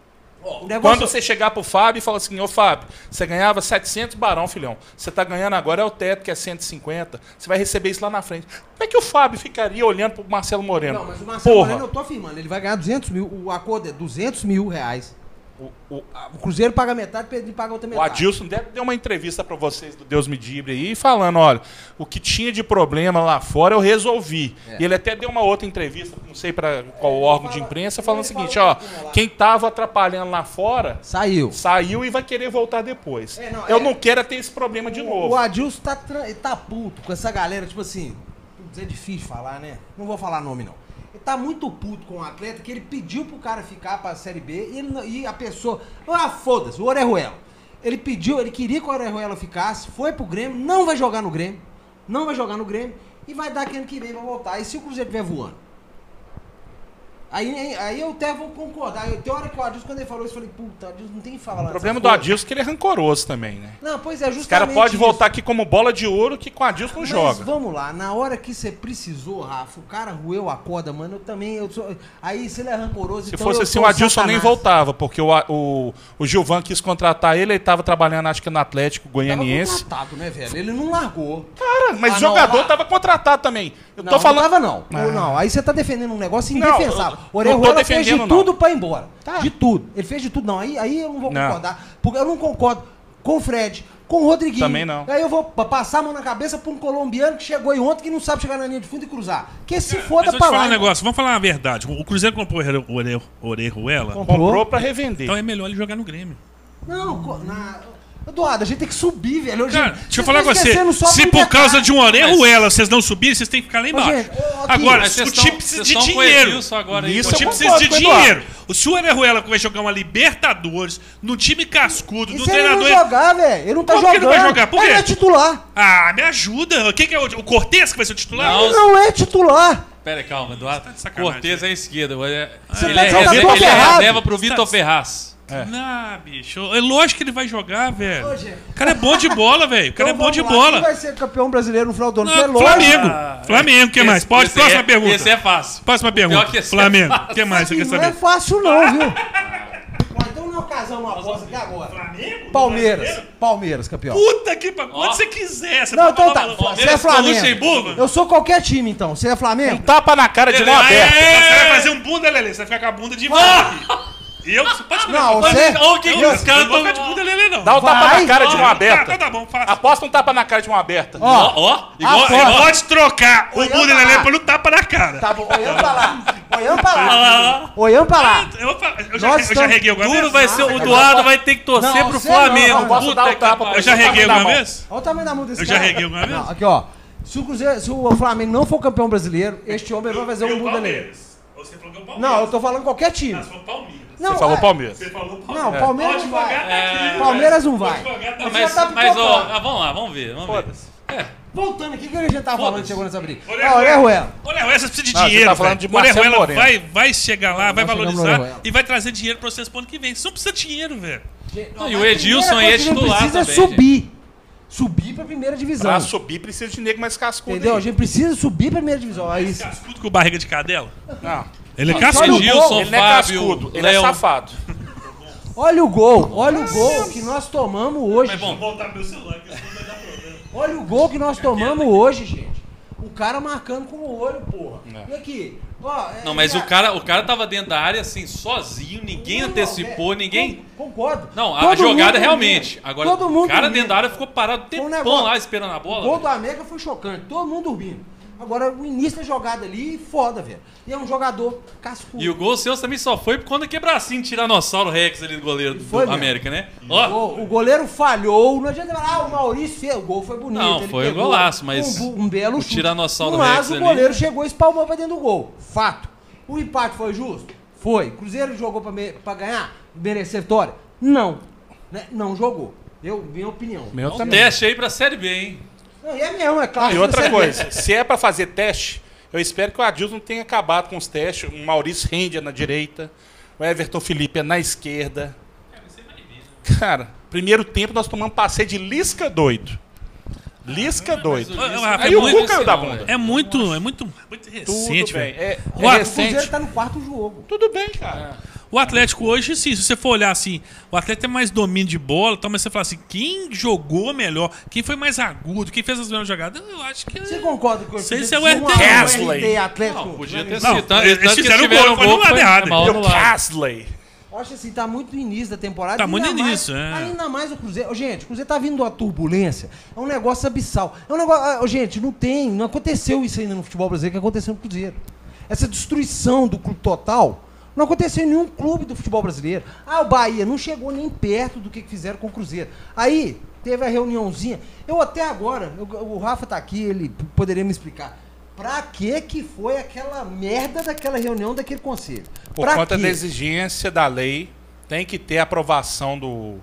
O negócio- Quando você chegar pro Fábio e falar assim, ô Fábio, você ganhava 700 barão, filhão. Você tá ganhando agora é o teto, que é 150. Você vai receber isso lá na frente. Como é que o Fábio ficaria olhando pro Marcelo Moreno? Não, mas o Marcelo Porra, Moreno, eu tô afirmando, ele vai ganhar 200 mil. O acordo é 200 mil reais. O, o, O Cruzeiro paga metade, o Pedrinho paga outra o metade. Adilson deve ter uma entrevista pra vocês do Deus Me Dibre aí, falando, olha, o que tinha de problema lá fora eu resolvi. É. E ele até deu uma outra entrevista, não sei para qual órgão de fala- imprensa, ele falando o fala seguinte, ó, quem tava atrapalhando lá fora Saiu. saiu e vai querer voltar depois. É, não, eu é- não quero é ter esse problema de novo. O Adilson tá, tá puto com essa galera, tipo assim. É difícil falar, né? Não vou falar nome, não. Ele tá muito puto com o atleta que ele pediu pro cara ficar pra Série B e, ele e a pessoa. Ah, foda-se, o Orejuela. Ele pediu, ele queria que o Orejuela ficasse, foi pro Grêmio, não vai jogar no Grêmio. Não vai jogar no Grêmio e vai dar aquele que vem pra voltar. E se o Cruzeiro estiver voando? Aí, aí, eu até vou concordar. Eu, tem hora que o Adilson, quando ele falou isso, eu falei, puta, Adilson não tem que falar O problema do. Adilson é que ele é rancoroso também, né? Não, pois é, justamente Os caras podem voltar aqui como bola de ouro que com o Adilson não Mas joga. vamos lá, na hora que você precisou, Rafa, o cara roeu a corda, mano, eu também, eu sou... Aí se ele é rancoroso, Se então fosse assim, o Adilson nem Satanás. voltava, porque o, o, o Gilvan quis contratar ele, ele tava trabalhando, acho que no Atlético Tava Goianiense. contratado, né, velho? Ele não largou. Cara, mas Ah, o não, jogador lá- tava contratado também. Eu Não, tô falando. não tava não. Ah. Não, aí você tá defendendo um negócio indefensável. O Orejuela fez de não. tudo pra ir embora. Tá. De tudo. Ele fez de tudo. Não, aí, aí eu não vou Não. concordar. Porque eu não concordo com o Fred, com o Rodriguinho. Também não. Aí eu vou pa- passar a mão na cabeça pra um colombiano que chegou aí ontem que não sabe chegar na linha de fundo e cruzar. Que se foda Mas eu te pra falar lá. um negócio, vamos falar a verdade. O Cruzeiro comprou o Ore- Ore- Orejuela, Comprou pra revender. então é melhor ele jogar no Grêmio. Não, na... Eduardo, a gente tem que subir, velho. Ô, Cara, deixa eu falar com você. Se por causa de um Orejuela vocês não subirem, vocês têm que ficar lá embaixo. agora, Mas o time precisa vocês de com dinheiro. Edilson agora aí, Isso O time precisa de concordo com o dinheiro. O se o Orejuela vai jogar uma Libertadores, no time cascudo, E no se ele não treinador. jogar, velho? Ele não tá Como que jogando. ele vai jogar? Por Ele quê? é titular. Ah, me ajuda. Quem que é o, o Cortez que vai ser o titular? Não, Ele não é titular. Pera aí, calma, Eduardo. Tá de sacanagem, Cortez é à esquerda. Ele é, Você ele tá é de reserva, ele é Ferraz. reserva pro Você Vitor tá- Ferraz. Não, bicho. É lógico que ele vai jogar, velho. O cara é bom de bola, velho. O cara é Então bom de lá, Quem bola. vai ser campeão brasileiro no final do ano? Não, é lógico. Flamengo. Flamengo, o que mais? Pode, Esse próxima é- pergunta. Esse é fácil. Próxima pior pergunta. que Flamengo. é O que mais você quer não é saber? fácil não, viu? Então não casamos uma aposta aqui agora. Flamengo? Palmeiras. Palmeiras, campeão. Puta que pariu. Onde você quiser. Você Não, então falar tá. Você é Flamengo. Luxemburgo? Eu sou qualquer time, então. Você é Um Flamengo? tapa na cara de mão Ah, é, aberta. é, Você vai fazer um bunda, Lelê. Você vai ficar com a bunda de aqui. E eu, pode Não, você- Olha o que, os caras ficar de estão. bunda, Lelê, não. Dá o tapa na cara de mão Tá, aberta. então tá bom, faça. Aposta um tapa na cara de mão aberta. Ó, Ó, Pode trocar o bunda, pra Lelê, pelo tapa na cara. tá bom. Olhando pra lá. Olhando pra Ah, lá. Olhando pra lá. Eu, fa- eu já, Nós eu já reguei alguma Duro vez? vai ser. O Nossa, Eduardo vai ter que torcer Não, pro Flamengo. Puta o tapa que Eu já reguei mão. vez? Olha o tamanho da mão desse Eu já cara. reguei alguma vez? Aqui, ó. Se o, Cruzeiro, se o Flamengo não for campeão brasileiro, este homem vai fazer um o bunda nele. Você falou que é o Palmeiras. Não, eu tô falando qualquer time. Ah, você falou Palmeiras. Não, Você falou é- Palmeiras. Você falou Palmeiras. Não, Palmeiras Pode não vai. tá aqui. Palmeiras não vai. Tá Não, mas, tá mas ó, ah, vamos lá, vamos ver. Vamos ver. Foda-se. É. Voltando aqui, o que a gente tava falando chegou nessa briga? Olha, Ó, Orejuela. Orejuela, você precisa de Não, você dinheiro. tá falando de Orejuela vai, vai chegar lá, vai chegamos no valorizar e vai trazer dinheiro pra vocês pro ano que vem. Você não precisa de dinheiro, velho. Não, e o Edilson aí é a titular gente precisa também, é subir. Subir pra primeira divisão. Pra subir precisa de nego mais cascudo. Entendeu? A aí. gente precisa subir pra primeira divisão. Aí, Cascudo com barriga de cadela. Não. Ele é Não, cascudo. Gilson, gol. Ele não é Fábio, cascudo, ele é Léo. safado. olha o gol. Olha o gol que nós tomamos hoje. Mas bom, Vou voltar meu celular, que senão vai dar problema. Olha o gol que nós tomamos hoje, gente. O cara marcando com o olho, porra. É. E aqui? Ó, é- Não, mas é- o cara, o cara tava dentro da área assim, sozinho, ninguém Não, antecipou, é, ninguém. con- Concordo. Não, a Todo jogada mundo realmente. dormindo. Agora, Todo mundo o cara dormindo. dentro da área ficou parado um um tempão negócio- lá esperando a O bola. gol velho. do América foi chocante. Todo mundo dormindo. Agora, o início da jogada ali, foda, velho. E é um jogador cascudo. E o gol seu também só foi por conta do quebracinho de Tiranossauro Rex ali do goleiro do mesmo. América, né? O, Ó, o goleiro falhou. Não adianta falar, ah, o Maurício fez. O gol foi bonito. Não, ele foi um golaço, mas Um, um belo o chute. Tiranossauro Mas Rex o ali- goleiro chegou e espalmou pra dentro do gol. Fato. O empate foi justo? Foi. Cruzeiro jogou pra, me- pra ganhar? Merecer vitória? Não. Né? Não jogou. Eu, minha opinião. Meu um também. teste aí pra Série B, hein? Não, e é mesmo, é claro. E outra coisa, se é pra fazer teste, eu espero que o Adilson tenha acabado com os testes. O Maurício Rendia na direita, o Everton Felipe é na esquerda. Cara, primeiro tempo nós tomamos passeio de Lisca doido. Lisca doido. Aí é o muito- Cu caiu da bunda. É muito, é muito, muito Tudo recente, bem. velho. É, é O O recente. Cruzeiro tá no quarto jogo. Tudo bem, cara. O Atlético hoje, sim, se você for olhar assim, o Atlético tem mais domínio de bola, então, mas você fala assim, quem jogou melhor, quem foi mais agudo, quem fez as melhores jogadas, eu acho que... Você concorda com Sei isso? se é o RT. Casley. Atlético. Não, podia ter Não, sido. Eles fizeram o gol, foi no lado errado. o. Eu acho assim, tá muito no início da temporada. Tá ainda muito no mais- início, é. Ainda mais o Cruzeiro. Gente, o Cruzeiro tá vindo de uma turbulência. É um negócio abissal. É um negócio. ah, ô, Gente, não tem. Não aconteceu isso ainda no futebol brasileiro que aconteceu no Cruzeiro. Essa destruição do clube total não aconteceu em nenhum clube do futebol brasileiro. Ah, o Bahia não chegou nem perto do que fizeram com o Cruzeiro. Aí, teve a reuniãozinha. Eu até agora, eu- o Rafa tá aqui, ele poderia me explicar. Pra que que foi aquela merda daquela reunião daquele conselho? Por Pra conta quê? da exigência da lei, tem que ter a aprovação do,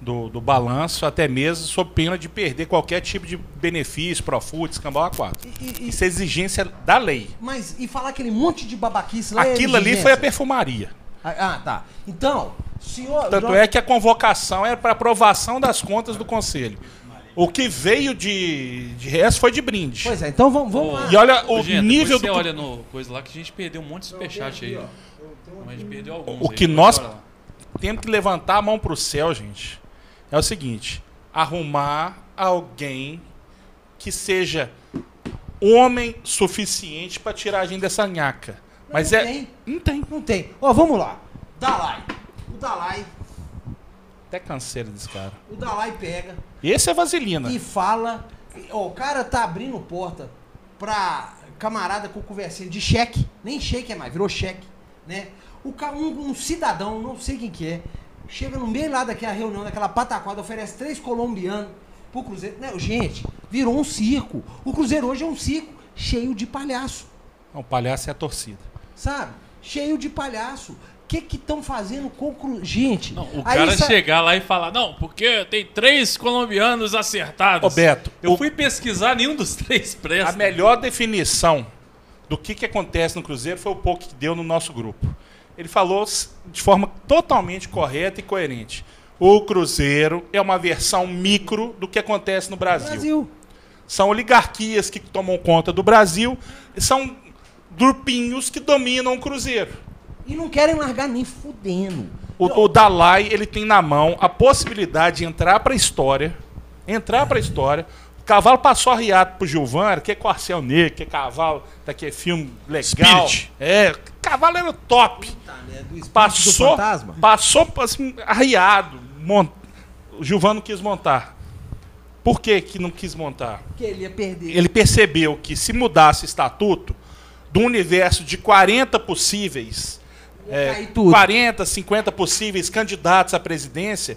do, do balanço, até mesmo sob pena de perder qualquer tipo de benefício, profut, escambau A4. E- e- e- Isso é exigência da lei. Mas, e falar aquele monte de babaquice lá é Aquilo ali exigência? foi a perfumaria. Ah, ah, tá. Então, senhor... Tanto João- é que a convocação era para aprovação das contas do conselho. O que veio de, de resto foi de brinde. Pois é, então vamos, vamos lá. E olha o Gente, nível depois do. Você olha no coisa lá que a gente perdeu um monte de superchat aí. Mas a gente perdeu alguns. O aí, que nós-. Temos que levantar a mão pro céu, gente. É o seguinte: arrumar alguém que seja homem suficiente para tirar a gente dessa nhaca. Mas não é. tem. Não tem. Não tem. Ó, vamos lá. Dalai. O Dalai, Até canseira desse cara. o Dalai pega Esse é vaselina. e fala... Ó, o cara tá abrindo porta pra camarada com conversinha de cheque. Nem cheque é mais, virou cheque, né? O um, um cidadão, não sei quem que é, chega no meio lá daquela reunião, daquela pataquada, oferece três colombianos pro Cruzeiro. Não, gente, virou um circo. O Cruzeiro hoje é um circo cheio de palhaço. O palhaço é a torcida. sabe? Cheio de palhaço. O que que estão fazendo com o Cru... Gente, Não, o aí cara sa- chegar lá e falar, não, porque tem três colombianos acertados. Ô, Beto, eu o- fui pesquisar, nenhum dos três A presta. melhor definição do que, que acontece no Cruzeiro foi o pouco que deu no nosso grupo. Ele falou de forma totalmente correta e coerente. O Cruzeiro é uma versão micro do que acontece no Brasil. Brasil. São oligarquias que tomam conta do Brasil e são grupinhos que dominam o Cruzeiro. E não querem largar nem fudendo. O, o Dalai ele tem na mão a possibilidade de entrar para a história, entrar para a história. O cavalo passou arriado pro Gilvan, que é Corcel Negro, que é cavalo, daquele filme legal. Spirit. É, cavalo era top. Tá, né? Do espírito do Passou, fantasma. passou assim, arriado. Mon... O Gilvan não quis montar. Por que, que não quis montar? Que ele ia perder. Ele percebeu que se mudasse o estatuto, do universo de 40 possíveis, é, cair tudo. 40, 50 possíveis candidatos à presidência,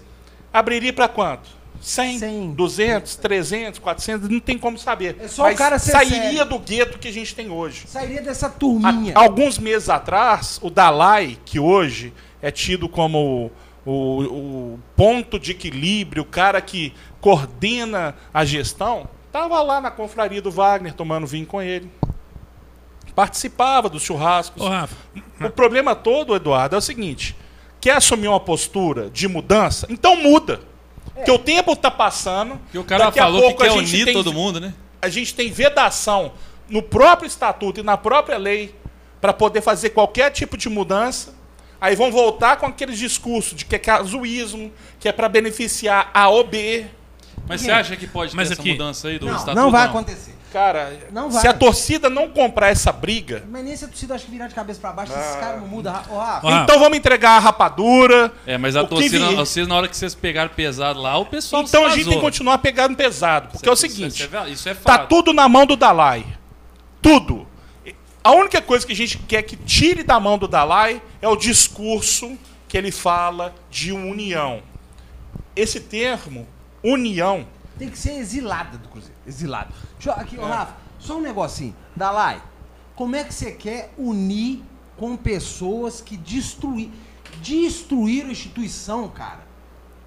abriria para quanto? 100, 100. 200, 300, 400, não tem como saber. É só o cara ser sairia sério. do gueto que a gente tem hoje. Sairia dessa Há- turminha. alguns meses atrás, o Dalai, que hoje é tido como o, o ponto de equilíbrio, o cara que coordena a gestão, estava lá na confraria do Wagner tomando vinho com ele. Participava dos churrascos. Rafa, O problema todo, Eduardo, é o seguinte: quer assumir uma postura de mudança? Então muda. Porque o tempo está passando. Porque o cara daqui a falou que pouco a quer unir tem- todo mundo, né? a gente tem vedação no próprio estatuto e na própria lei para poder fazer qualquer tipo de mudança. Aí vão voltar com aqueles discursos de que é casuísmo, que é para beneficiar A ou B. Mas você acha que pode ter mas essa aqui- mudança aí do Não, estatuto? não vai acontecer. Cara, Não se vai. a torcida não comprar essa briga, Mas nem se a torcida acha que virar de cabeça pra baixo, esses caras não mudam. Ó, Ah. então vamos entregar a rapadura. É, mas a O torcida, vocês, na hora que vocês pegaram pesado lá, o pessoal Então a se gente tem que continuar pegando pesado. Porque é o Isso- seguinte: Isso é, isso é Tá tudo na mão do Dalai. Tudo. A única coisa que a gente quer que tire da mão do Dalai é o discurso que ele fala de união. Esse termo, união, tem que ser exilada do Cruzeiro. Exilado. Deixa eu- aqui, ô, Rafa, só um negocinho. Dalai, como é que você quer unir com pessoas que destruir, destruíram a instituição, cara?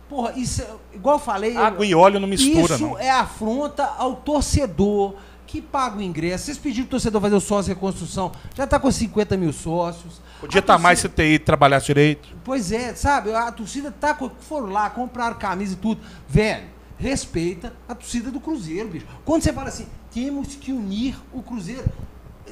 Porra, isso é, igual eu falei. eu- água e óleo não mistura, Isso não. é afronta ao torcedor que paga o ingresso. Vocês pediram pro torcedor fazer o sócio reconstrução, já tá com 50 mil sócios. Podia estar mais se TI trabalhasse direito. Pois é, sabe? A torcida tá. Foram lá, compraram camisa e tudo. Velho, respeita a torcida do Cruzeiro, bicho. Quando você fala assim, temos que unir o Cruzeiro.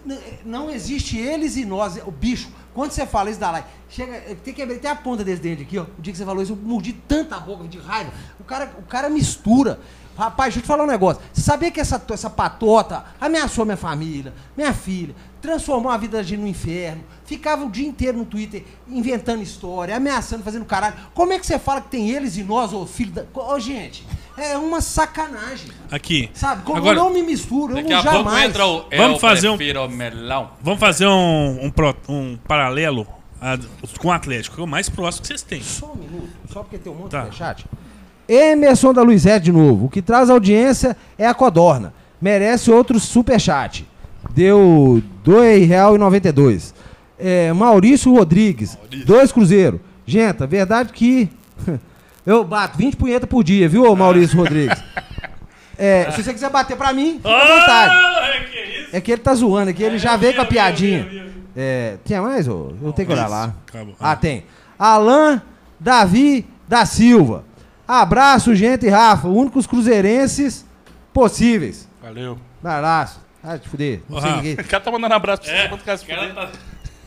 n- Não existe eles e nós. O bicho, quando você fala isso da live, chega. Tem que abrir até a ponta desse dente aqui, ó. O dia que você falou isso, eu mordi tanta boca de raiva. O cara, o cara mistura. Rapaz, deixa eu te falar um negócio. Você sabia que essa, essa patota ameaçou minha família, minha filha, transformou a vida da gente no inferno, ficava o dia inteiro no Twitter inventando história, ameaçando, fazendo caralho. Como é que você fala que tem eles e nós, ô filho da. Ô, gente, é uma sacanagem. aqui. Sabe? Como Agora, eu não me misturo, eu não jamais. o Vamos Eu fazer um- prefiro o melão. vamos fazer um, um, pro- um paralelo a- com o Atlético, que é o mais próximo que vocês têm. Só um minuto, só porque tem um monte Tá. de chat. Emerson da Luizete de novo. O que traz audiência é a Codorna. Merece outro superchat. Deu R$ 2,92. É, Maurício Rodrigues, dois Cruzeiro. Genta, verdade que. Eu bato 20 punhetas por dia, viu, Maurício Rodrigues? É, se você quiser bater pra mim, fica à vontade. Ah, que isso? É que ele tá zoando aqui, ele já veio com a vi, eu vi, eu vi, piadinha. eu eu. É, tinha mais? Ô? Eu tenho que olhar lá. Acabou. Ah, tem. Alain Davi da Silva. Abraço, gente, e Rafa. Únicos cruzeirenses possíveis. Valeu. Abraço. Ah, te fuder. Não sei ninguém. O cara tá mandando abraço pra você. É, quando o cara se fuder. tá-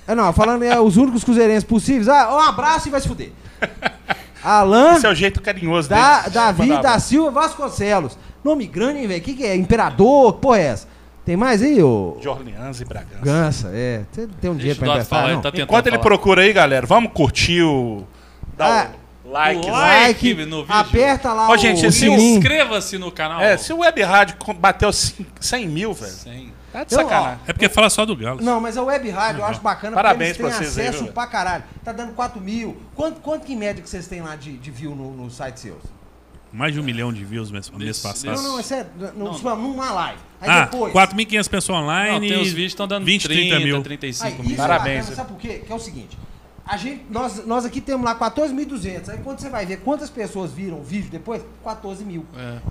É, não, falando é, os únicos cruzeirenses possíveis. Ah, um abraço e vai se fuder. Alain Esse é o jeito carinhoso da, dele. Davi da. Silva Vasconcelos. Nome grande, hein, velho? O que, que é? Imperador? Que porra é essa? Tem mais aí, ô? De Orleans e Bragança. Gança, é. Você tem um dinheiro Deixa pra emprestar, falar, não? ele tá Enquanto ele falar. procura aí, galera, vamos curtir o. Dar Ah, o like. o like Like, no vídeo. aperta lá Ó, o, gente, o sininho. Inscreva-se no canal. É, se o Web Rádio bateu cin- 100 mil, velho. Sim. Tá de Eu, ó, sacanagem. É porque fala só do Galo. Não, mas a web rádio eu acho bacana Parabéns porque eles pra têm vocês aí, acesso viu? pra caralho. Tá dando 4 mil. Quanto, quanto que em média que vocês têm lá de, de view no, no site seus? Mais de um milhão de views mês, mês Desse- passado. Não, não, é sério. No, Não, numa live. Aí Ah, depois. 4.500 pessoas online. Não, tem os vídeos estão dando 20, 30, 30 mil. Aí, 35 isso mil. é Parabéns. bacana, sabe por quê? Que é o seguinte. A gente, nós, nós aqui temos lá 14.200. Aí quando você vai ver quantas pessoas viram o vídeo depois, 14 mil.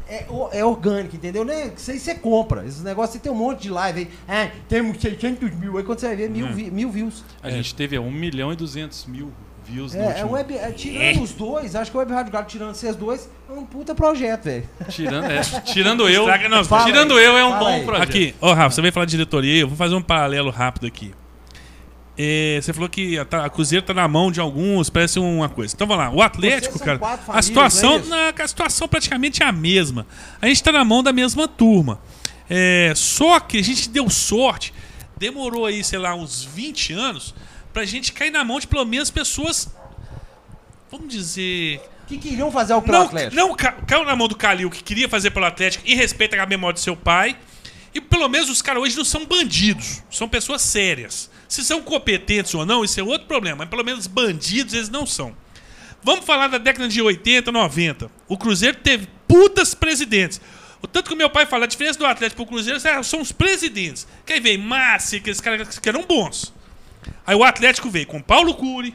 É, o- é orgânico, entendeu? Né? Isso aí você compra. Esse negócio, você tem um monte de live aí. Ah, temos 600 mil. Aí quando você vai ver, mil, vi- mil views. A gente teve 1 milhão e 200 mil views no É, é último. web, é, tirando os dois, acho que o Web Rádio Galo, tirando vocês dois, é um puta projeto, velho. Tirando, é, tirando eu. Tirando aí, eu é um bom aí. projeto. Aqui, ô Rafa, você veio falar de diretoria, eu vou fazer um paralelo rápido aqui. É, você falou que a, tá- a Cruzeiro tá na mão de alguns, parece uma coisa. Então vamos lá, o Atlético, cara, quatro a famílias, situação, é na- a situação praticamente é a mesma. A gente tá na mão da mesma turma. É, só que a gente deu sorte, demorou aí, sei lá, uns 20 anos, pra gente cair na mão de pelo menos pessoas, vamos dizer, que queriam fazer pelo não, Atlético. não ca- caiu na mão do Calil que queria fazer pelo Atlético e respeita a memória do seu pai. E pelo menos os caras hoje não são bandidos, são pessoas sérias. Se são competentes ou não, isso é outro problema, mas pelo menos bandidos eles não são. Vamos falar da década de 80, 90. O Cruzeiro teve putas presidentes. O tanto que meu pai fala, a diferença do Atlético pro Cruzeiro são os presidentes. Que aí veio Márcia, aqueles caras que eram bons. Aí o Atlético veio com Paulo Cury,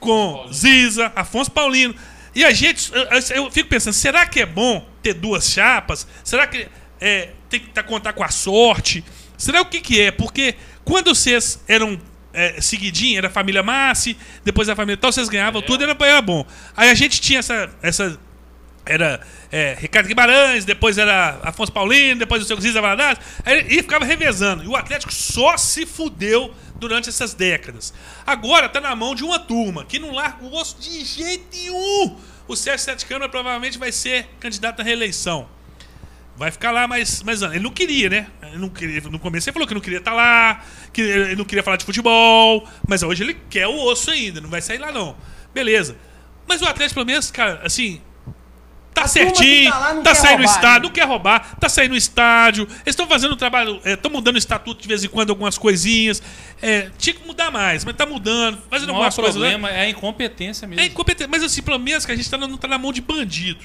com Ziza, Afonso Paulino. E a gente, eu- eu, eu fico pensando, será que é bom ter duas chapas? Será que é, tem que tá- contar com a sorte? Será o que que é? Porque quando vocês eram é, seguidinho, era a família Massi, depois a família tal, vocês ganhavam tudo, era, era bom. Aí a gente tinha essa, essa era é, Ricardo Guimarães, depois era Afonso Paulino, depois o seu Ziza Valadares, aí, e ficava revezando. E o Atlético só se fudeu durante essas décadas. Agora tá na mão de uma turma que não larga o osso de jeito nenhum. O Sérgio Sete Câmara provavelmente vai ser candidato à reeleição. Vai ficar lá mais, mais anos. Ele não queria, né? Ele não queria, no começo ele falou que não queria estar lá, que ele não queria falar de futebol, mas hoje ele quer o osso ainda, não vai sair lá não. Beleza. Mas o Atlético, pelo menos, cara, assim, tá certinho, tá tá, lá quer saindo no roubar, estádio, né? não quer roubar, tá saindo no estádio, eles estão fazendo um trabalho, estão mudando o estatuto de vez em quando, algumas coisinhas. É, tinha que mudar mais, mas tá mudando, fazendo O algumas coisas. né? problema é a incompetência mesmo. É incompetente. Mas assim, pelo menos que a gente tá, não tá na mão de bandido.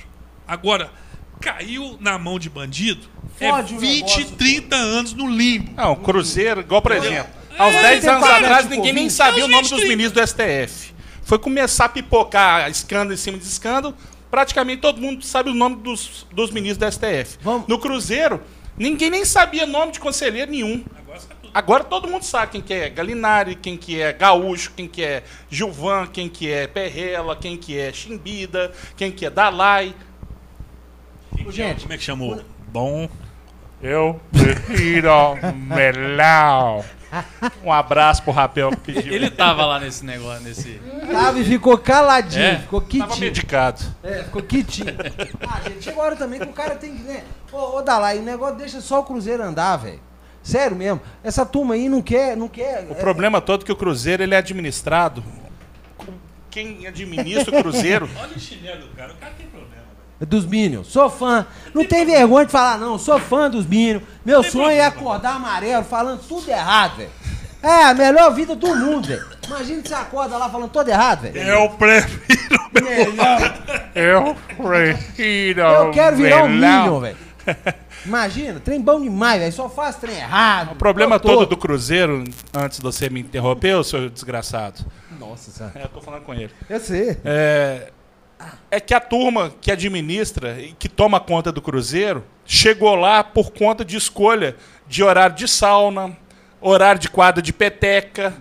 Agora, caiu na mão de bandido Fode é o 20, negócio 30 anos no limbo. Não, Cruzeiro, igual por exemplo, É, 10 tem anos parado atrás de ninguém nem sabia É o nome 20, dos 30. ministros do STF. Foi começar a pipocar escândalo em cima de escândalo, praticamente todo mundo sabe o nome dos, dos ministros do STF. Vamos- No Cruzeiro, ninguém nem sabia nome de conselheiro nenhum. Agora sabe tudo. Agora todo mundo sabe quem que é Galinari, quem que é Gaúcho, quem que é Gilvan, quem que é Perrela, quem que é Chimbida, quem que é Dalai. Gente, Como é que chamou? Bom. Eu prefiro melão. Um abraço pro Rapel que pediu. Ele tava lá nesse negócio, nesse. tava e ficou caladinho, É, ficou tava quietinho. medicado. É, ficou quietinho. ah, gente, chegou a hora também que o cara tem que, né? Ô, ô Dalai, o negócio deixa só o Cruzeiro andar, velho. Sério mesmo. Essa turma aí não quer, não quer. O problema todo é que o Cruzeiro ele é administrado. Quem administra o Cruzeiro Olha o chinelo do cara. O cara tem problema. É dos Minions. Sou fã. Não tem vergonha de falar, não. Sou fã dos Minions. Meu sonho é acordar amarelo, falando tudo errado, velho. É a melhor vida do mundo, velho. Imagina que você acorda lá falando todo errado, velho. Eu prefiro. Melhor. Eu prefiro Eu quero virar um. Minion, velho. Imagina, trem bom demais, velho. Só faz trem errado. O problema todo do Cruzeiro, antes de você me interromper, seu desgraçado. Nossa senhora. É, eu tô falando com ele. Eu sei. É, é que a turma que administra e que toma conta do Cruzeiro chegou lá por conta de escolha de horário de sauna, horário de quadra de peteca.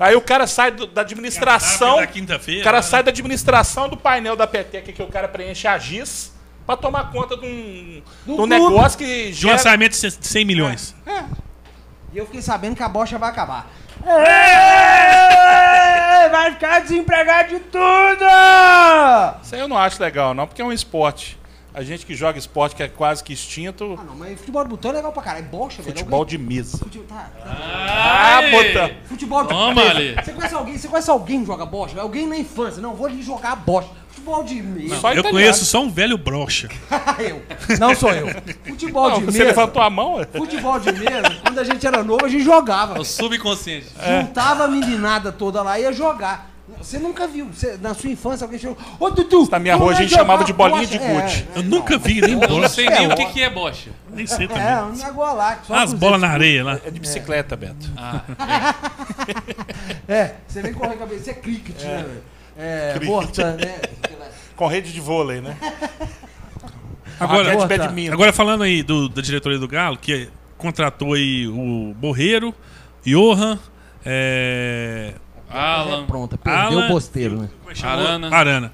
Aí o cara sai do- da administração. Da quinta-feira. O cara né? sai da administração do painel da peteca que o cara preenche a giz pra tomar conta de um, de um negócio que De um gera. orçamento de 100 milhões. E eu fiquei sabendo que a bocha vai acabar. Vai ficar desempregado de tudo! Isso aí eu não acho legal, não, porque é um esporte. A gente que joga esporte que é quase que extinto, Ah, não, mas futebol de botão é legal pra caralho. É bocha, velho. futebol de mesa. Fute- tá, tá. Ah, botão. Futebol de Toma mesa. ali. Você conhece alguém? Você conhece alguém que joga bocha? Alguém na infância? Não, vou ali jogar bocha. Futebol de mesa. Só Eu italiano. conheço só um velho brocha. eu. Não sou eu. Futebol Não, de você mesa. levantou a mão? Futebol de mesa, quando a gente era novo, a gente jogava. O subconsciente. Juntava a meninada toda lá e ia jogar. Você nunca viu. Você- na sua infância, alguém chegou. Ô, Dudu! Na minha rua a vai gente jogar chamava de bolinha bocha?" de É, gude. é, Eu não. nunca vi nem Eu não sei nem É, o que, que é bocha. Nem sei também. É, um negócio lá. só As bolas na areia lá. É de bicicleta, Beto. Ah, É, você vem correr com a cabeça. Isso é cricket, né, velho? É, Cricket. Bortan, né? Com rede de vôlei, né? Agora, agora falando aí do, da diretoria do Galo, que contratou aí o Borreiro, Johan, é, Alan. Pronta, perdeu Alan o posteiro, né? é? Arana. Arana.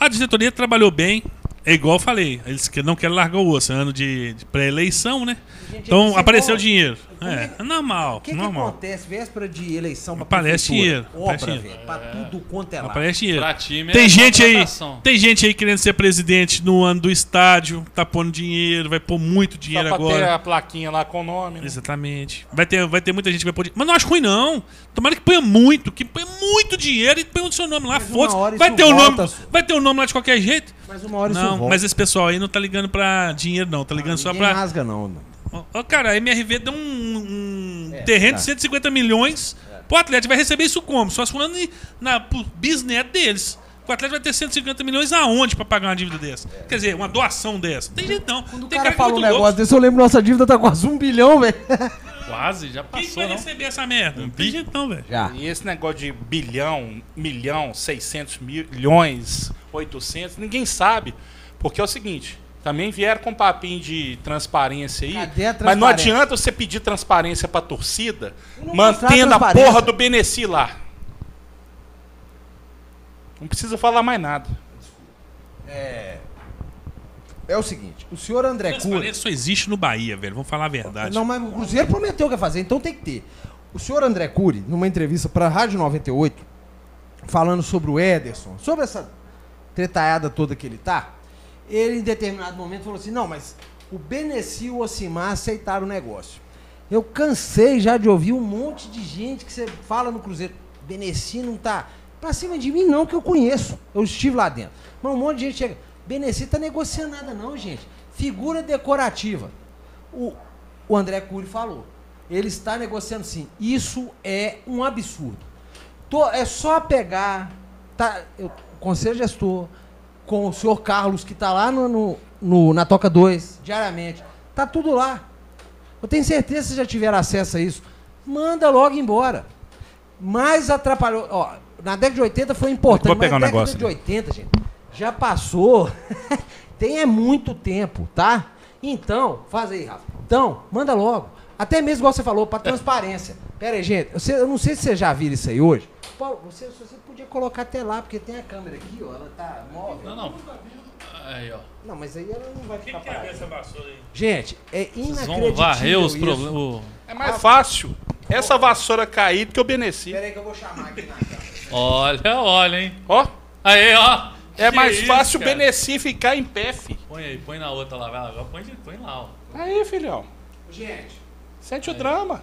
A diretoria trabalhou bem, é igual eu falei, eles que não querem largar o osso, é ano de, de pré-eleição, né? Gente, Então apareceu dinheiro. É, é- normal, O que, que normal. acontece véspera de eleição pra Aparece dinheiro, aparece Obra, dinheiro. velho. Pra tudo quanto é lá. Aparece dinheiro. Pra time Tem é gente aí, tem gente aí querendo ser presidente no ano do estádio, tá pondo dinheiro, vai pôr muito Só dinheiro pra ter a plaquinha lá com o nome. Né? Exatamente. Vai ter, vai ter muita gente que vai pôr dinheiro. Mas não acho ruim, não. Tomara que ponha muito, que ponha muito dinheiro e ponha o seu nome lá. Foda-se. Vai ter o nome. Vai ter o nome lá de qualquer jeito. Mas uma hora isso Não, volta. mas esse pessoal aí não tá ligando pra dinheiro, não. Tá ligando só Ninguém pra. rasga, não. não. Ó, ó, cara, a MRV deu um, um É, terreno tá. de 150 milhões. O Atlético vai receber isso como? Só se falando na pro bisneto deles. O Atlético vai ter 150 milhões aonde pra pagar uma dívida dessa? Quer dizer, uma doação dessa. Tem jeito não. Quando o Tem cara que é fala um muito negócio louco. desse, eu lembro nossa dívida tá quase um bilhão, velho. Quase, já Quem passou, vai não? receber essa merda? Não tem jeito não, velho. Já. E esse negócio de bilhão, milhão, 600 milhões, 800, ninguém sabe. Porque é o seguinte, também vieram com papinho de transparência aí. Cadê a Mas não transparência? adianta você pedir transparência pra torcida, E não mostrar mantendo a transparência. porra do Beneci lá. Não precisa falar mais nada. É o seguinte, o senhor André Cury... Transparência só existe no Bahia, velho. Vamos falar a verdade. Não, mas o Cruzeiro prometeu que ia fazer, então tem que ter. O senhor André Cury, numa entrevista pra Rádio 98, falando sobre o Ederson, sobre essa tretaiada toda que ele tá, ele em determinado momento falou assim, não, mas o Beneci e o Ocimar aceitaram o negócio. Eu cansei já de ouvir um monte de gente que você fala no Cruzeiro, Beneci não tá pra cima de mim não, que eu conheço. Eu estive lá dentro. Mas um monte de gente chega, Beneci tá negociando nada não, gente. Figura decorativa. O, o André Cury falou. Ele está negociando sim. Isso é um absurdo. Tô- é só pegar tá, eu, o conselho gestor com o senhor Carlos, que está lá no, no- no- na Toca 2, diariamente. Tá tudo lá. Eu tenho certeza que vocês já tiveram acesso a isso. Manda logo embora. Mais atrapalhou. Ó, na década de 80 foi importante. Vou pegar mas um na década negócio de ali. 80, gente, já passou. Tem é muito tempo, tá? Então, faz aí, Rafa. Então, manda logo. Até mesmo igual você falou, para transparência. Pera aí, gente. você- eu não sei se você já viram isso aí hoje. Paulo, você, você podia colocar até lá, porque tem a câmera aqui, ó. Ela tá móvel. Não, não. Aí, ó. Não, mas aí ela não vai ficar parada. essa vassoura aí? Gente, é Vocês inacreditável vão varrer os isso. problemas. É mais fácil essa vassoura cair do que o Beneci. Pera aí que eu vou chamar aqui na câmera. Olha, olha, hein? Ó, Aí, ó. é Que mais isso, fácil o cara? Beneci ficar em pé, fi. Põe aí, põe na outra lá. Vai lá. Agora põe, de- põe lá, ó. Aí, filhão. Gente, Sente o drama.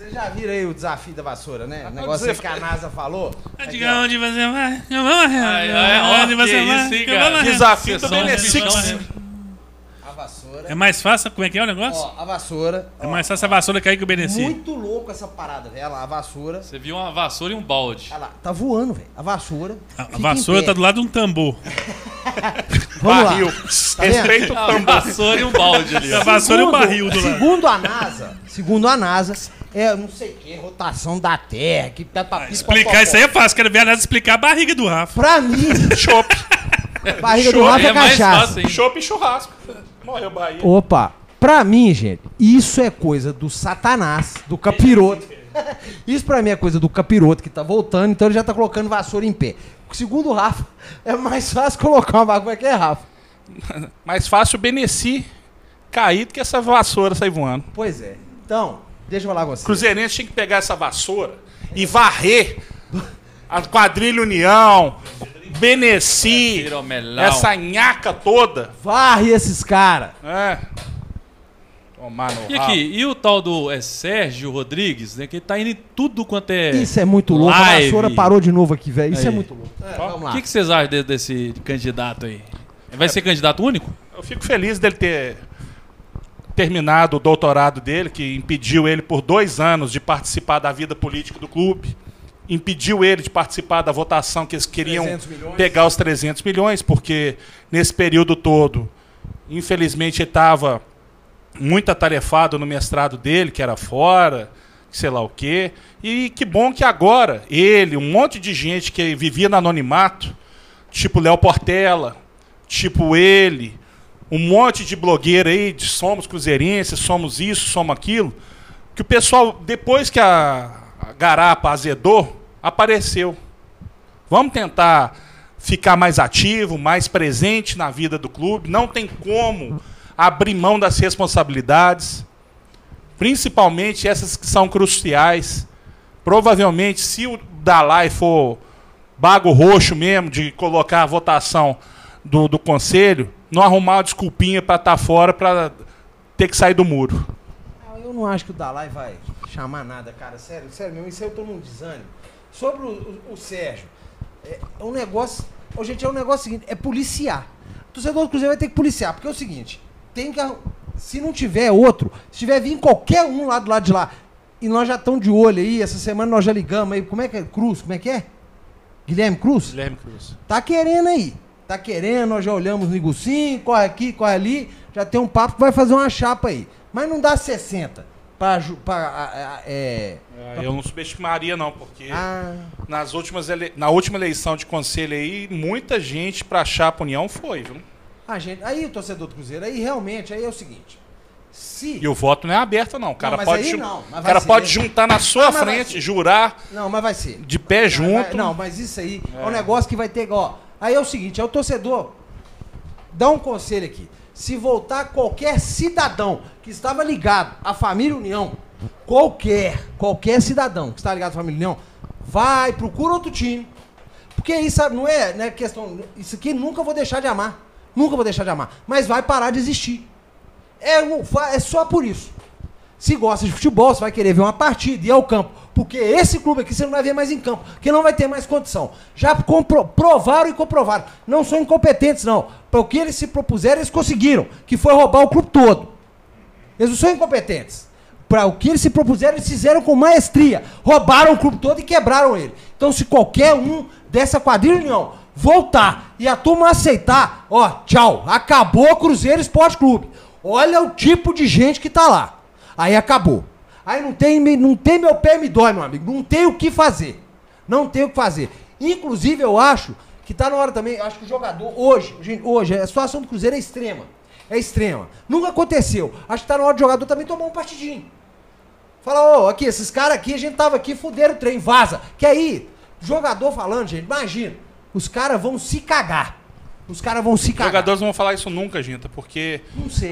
Vocês já viram aí o desafio da vassoura, né? O Pode negócio que a NASA falou. Diga onde você vai. Eu vou ó, Onde você vai. Desafio do Vocês são Beneci. bichão mesmo. A vassoura. É mais fácil? Como é que é o negócio? Ó, a vassoura. é ó, mais fácil a vassoura cair que o Beneci. Muito louco essa parada, velho. Olha lá, a vassoura. Você viu uma vassoura e um balde. Olha lá, tá voando, velho. A vassoura. A, a vassoura tá do lado de um tambor. Vamos. Barril. Tá? Respeita o A tambor. vassoura e um balde ali, A ó. vassoura e o Segundo- barril do lado. Segundo a NASA, segundo a NASA, é não sei o que, rotação da terra, que tá pra Explicar isso aí é fácil. Quero ver a Nada explicar a barriga do Rafa. Pra mim, Chopp. barriga do Rafa é, é mais cachaça. fácil, hein? Chopp e churrasco. Morreu Bahia. Opa, pra mim, gente, isso é coisa do satanás, do capiroto. Isso pra mim é coisa do capiroto que tá voltando, então ele já tá colocando vassoura em pé. Segundo o Rafa, é mais fácil colocar uma vassoura que é Rafa. Mais fácil o Beneci cair do que essa vassoura sair voando. Pois é. Então, deixa eu falar com você. Cruzeirense tinha que pegar essa vassoura e varrer a quadrilha União, Beneci, Piromelão. essa nhaca toda. Varre esses caras. É. Tomar no E aqui, e o tal do é, Sérgio Rodrigues, né? Que tá indo em tudo quanto é. Isso é muito louco. A live. vassoura parou de novo aqui, velho. Isso é Aí. muito louco. É, vamos O lá. que, que vocês acham de- desse candidato aí? Vai ser candidato único? Eu fico feliz dele ter terminado o doutorado dele, que impediu ele por dois anos de participar da vida política do clube. Impediu ele de participar da votação que eles queriam 300 milhões. pegar os 300 milhões, porque nesse período todo, infelizmente, ele estava muito atarefado no mestrado dele, que era fora, sei lá o quê. E que bom que agora ele, um monte de gente que vivia no anonimato, tipo Léo Portela, tipo ele, um monte de blogueiro aí, de somos cruzeirenses, somos isso, somos aquilo, que o pessoal, depois que a, a garapa azedou, apareceu. Vamos tentar ficar mais ativo, mais presente na vida do clube. Não tem como abrir mão das responsabilidades, principalmente essas que são cruciais. Provavelmente, se o Dalai for bago roxo mesmo, de colocar a votação do, do conselho, não arrumar uma desculpinha para estar fora para ter que sair do muro. Ah, Eu não acho que o Dalai vai chamar nada, cara. Sério, sério mesmo. Isso eu tô num desânimo. Sobre o, o- o Sérgio, é um negócio. Ô, gente, é um negócio seguinte: é policiar. O torcedor do Cruzeiro vai ter que policiar, porque é o seguinte: tem que. Se não tiver outro, se tiver vir qualquer um lá do lado de lá, e nós já estamos de olho aí, essa semana nós já ligamos aí. Como é que é? Cruz, como é que é? Guilherme Cruz? Guilherme Cruz. Tá querendo aí. Tá querendo, nós já olhamos no Igucinho, corre aqui, corre ali. Já tem um papo que vai fazer uma chapa aí. Mas não dá 60 pra. ju- pra a- a- é, Ah, Eu não subestimaria, não, porque ah, nas últimas ele... na última eleição de conselho aí, muita gente pra Chapa União foi, viu? a gente, aí o torcedor do Cruzeiro, aí realmente, aí é o seguinte. Se. E o voto não é aberto, não. O cara, mas pode, não, cara ser. pode juntar na sua Ah, frente, jurar Não, mas vai ser. de pé junto. vai- não, mas isso aí é. um negócio que vai ter. Ó, aí é o seguinte: é o torcedor. Dá um conselho aqui. Se voltar qualquer cidadão que estava ligado à família União, qualquer, qualquer cidadão que está ligado à família União, vai, procura outro time. Porque isso não é né, questão. Isso aqui nunca vou deixar de amar. Nunca vou deixar de amar. Mas vai parar de existir. É, é só por isso. Se gosta de futebol, você vai querer ver uma partida ir ao campo. Porque esse clube aqui você não vai ver mais em campo, porque não vai ter mais condição. Já compro- provaram e comprovaram. Não são incompetentes, não. Para o que eles se propuseram, eles conseguiram, que foi roubar o clube todo. Eles não são incompetentes. Para o que eles se propuseram, eles fizeram com maestria. Roubaram o clube todo e quebraram ele. Então, se qualquer um dessa quadrilha União voltar e a turma aceitar, ó, tchau, acabou o Cruzeiro Esporte Clube. Olha o tipo de gente que tá lá. Aí acabou. Aí não tem, não tem meu pé me dói, meu amigo. Não tem o que fazer. Não tem o que fazer. Inclusive, eu acho que tá na hora também. eu Acho que o jogador, hoje, hoje, a situação do Cruzeiro é extrema. É extrema. Nunca aconteceu. Acho que tá na hora do jogador também tomar um partidinho. Fala, ô, aqui, esses caras aqui, a gente tava aqui, fuderam o trem, vaza. Que aí, jogador falando, gente, imagina, os caras vão se cagar. Os caras vão se Os cagar. jogadores não vão falar isso nunca, Ginta, porque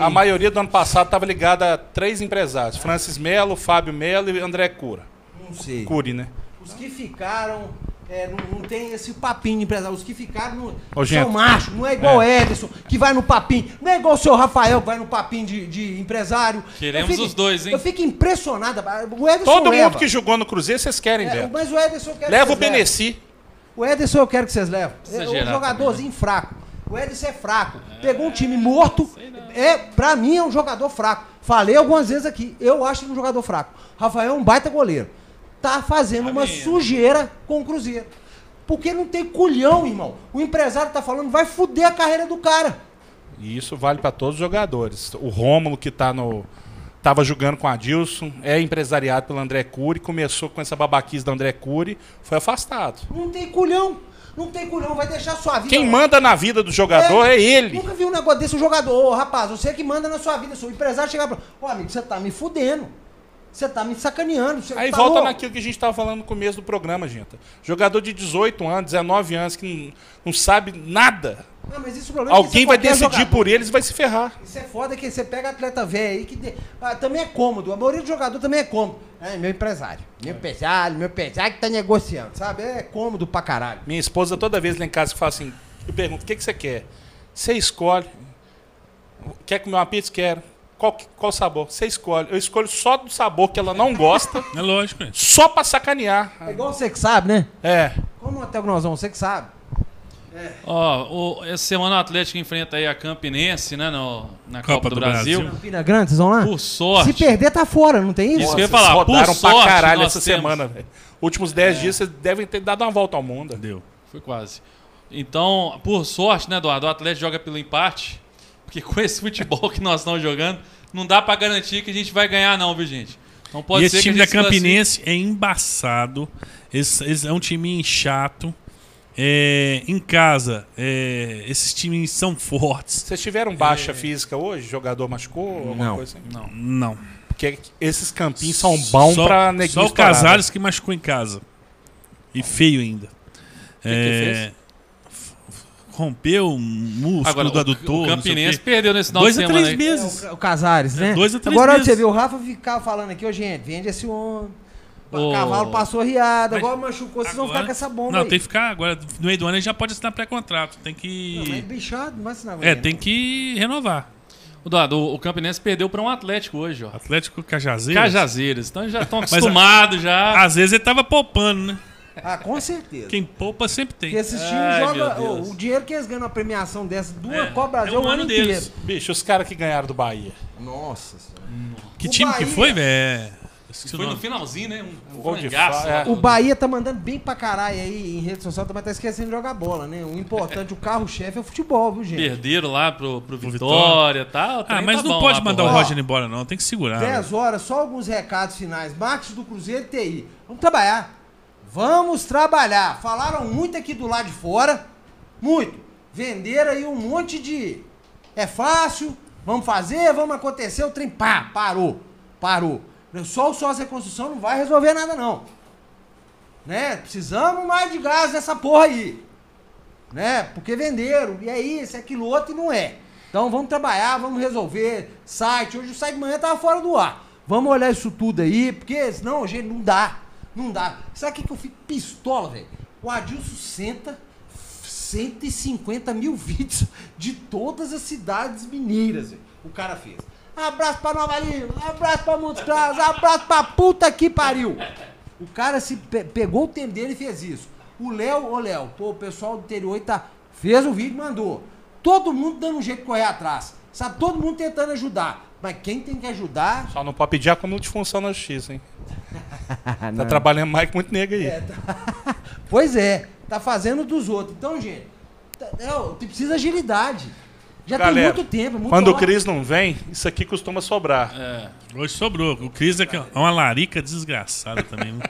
a maioria do ano passado estava ligada a três empresários: Francis Melo, Fábio Melo e André Cura. Não sei. Curi, né? Os que ficaram, é, não, não tem esse papinho de empresário. Os que ficaram não, Ô, são machos. Não é igual o Ederson, que vai no papinho. Não é igual o seu Rafael, que vai no papinho de, de empresário. Queremos fico- os dois, hein? Eu fico impressionado. O Ederson Todo leva. mundo que jogou no Cruzeiro, vocês querem, É, velho. mas o Ederson eu quero Leva que o vocês levem. Beneci. O Ederson eu quero que vocês levem. É um jogadorzinho fraco. O Ederson é fraco. Pegou um time morto. É, pra mim é um jogador fraco. Falei algumas vezes aqui. Eu acho ele um jogador fraco. Rafael é um baita goleiro. Tá fazendo uma Amém. sujeira com o Cruzeiro. Porque não tem culhão, irmão. O empresário tá falando, vai fuder a carreira do cara. E isso vale para todos os jogadores. O Rômulo, que tá no, Tava jogando com a Adilson, é empresariado pelo André Cury, começou com essa babaquice do André Cury, foi afastado. Não tem culhão. Não tem culhão, vai deixar sua vida. Quem manda na vida do jogador é, ele. Nunca vi um negócio desse, um jogador. Ô, rapaz, você que manda na sua vida, seu empresário chegar pra. Ô, amigo, você tá me fudendo. Você tá me sacaneando. Aí tá volta louco. naquilo que a gente estava falando no começo do programa, gente. Jogador de 18 anos, 19 anos, que não, não sabe nada. Não, isso é é Alguém isso vai decidir jogador. por eles e vai se ferrar. Isso é foda que você pega atleta velho aí que de- ah, também é cômodo. A maioria do jogador também é cômodo. É meu empresário. Meu empresário, meu empresário que tá negociando, sabe? É cômodo pra caralho. Minha esposa, toda vez lá em casa, que fala assim: eu pergunto, o que, que você quer? Você escolhe. Quer comer uma pizza? Quero. Qual, qual sabor? Você escolhe. Eu escolho só do sabor que ela não gosta, É lógico, hein? só pra sacanear. É igual você que sabe, né? É. Como até o nós vamos, você que sabe. Ó, o- essa semana o Atlético enfrenta aí a Campinense, né, no- na Copa, Copa do, do Brasil. Brasil. Campina Grande, vocês vão lá? Por sorte. Se perder, tá fora, não tem isso? Isso que eu ia falar, por sorte, pra caralho essa temos- semana, velho. Últimos 10 dias vocês devem ter dado uma volta ao mundo. Deu. Foi quase. Então, por sorte, né, Eduardo, o Atlético joga pelo empate, porque com esse futebol que nós estamos jogando, não dá pra garantir que a gente vai ganhar não, viu, gente? Então pode e ser esse time que da Campinense é embaçado. Esse, esse é um time chato. É, em casa, é, esses times são fortes. Vocês tiveram baixa física hoje? Jogador machucou? Alguma Não. coisa assim? Não. Não. Porque esses campinhos são bons só, pra neguinho Só o estourar, Casares que machucou em casa. E feio ainda. que É, f- f- rompeu um músculo Agora, do o, adutor. o não sei Campinense perdeu nesse final Dois de a três aí. meses. É, o, o Casares, né? dois a três Agora meses. você viu o Rafa ficar falando aqui, ô gente, vende esse homem. O cavalo passou riado, Mas agora machucou, vocês vão Agora- ficar com essa bomba Não, aí. tem que ficar. Agora, no meio do ano, ele já pode assinar pré-contrato. Tem Não, mas é que. bichado, não vai assinar com É, tem não. que renovar. O, o Campinense perdeu pra um Atlético hoje, ó. Atlético Cajazeiras. Cajazeiras. Então eles já estão acostumados já. Às vezes ele tava poupando, né? Ah, com certeza. Quem poupa sempre tem. Porque esses times Ai, jogam. O, dinheiro que eles ganham na premiação dessa do É, Copa Brasil é é um o ano ano inteiro. deles. Bicho, os caras que ganharam do Bahia. Nossa senhora. Que O time que Bahia- foi, velho? Esqueci o Foi no nome. finalzinho, né? Um, Um gol de frangaço fa- lá é. O Bahia tá mandando bem pra caralho aí em rede social, mas tá esquecendo de jogar bola, né? O importante, o carro-chefe é o futebol, viu, gente? Perderam lá pro, pro Vitória e tal. o Ah, mas tá não bom pode mandar o Roger. Roger embora, não. Tem que segurar. 10 velho. horas, só alguns recados finais. Marcos do Cruzeiro e TI. Vamos trabalhar. Vamos trabalhar. Falaram muito aqui do lado de fora. Muito. Venderam aí um monte de. É fácil, vamos fazer, vamos acontecer. O trem, pá, parou. Parou. Só o sócio reconstrução não vai resolver nada, não. Né? Precisamos mais de gás nessa porra aí. Né? Porque venderam. E é isso, é aquilo outro e não é. Então vamos trabalhar, vamos resolver. Site, hoje o site de manhã tava fora do ar. Vamos olhar isso tudo aí, porque senão, gente, não dá. Não dá. Sabe o que, que eu fico pistola, velho? O Adilson senta 150 mil vídeos de todas as cidades mineiras, velho. O cara fez. Abraço pra Nova Lima, abraço pra Montes Claros, abraço pra puta que pariu. O cara se pe- pegou o tempo dele e fez isso. O Léo, ô Léo, pô, o pessoal do interior tá, fez o vídeo e mandou. Todo mundo dando um jeito de correr atrás. Sabe, todo mundo tentando ajudar. Mas quem tem que ajudar. Só não pode pedir acúmulo de função na justiça, hein? Tá Não. trabalhando mais que muito nego aí. É, tá- pois é, tá fazendo dos outros. Então, gente, tá- é, ó, precisa agilidade. Já Galera, tem muito tempo, é muito Quando o. Cris não vem, isso aqui costuma sobrar. É. Hoje sobrou. O Cris é, que é uma larica desgraçada também. né?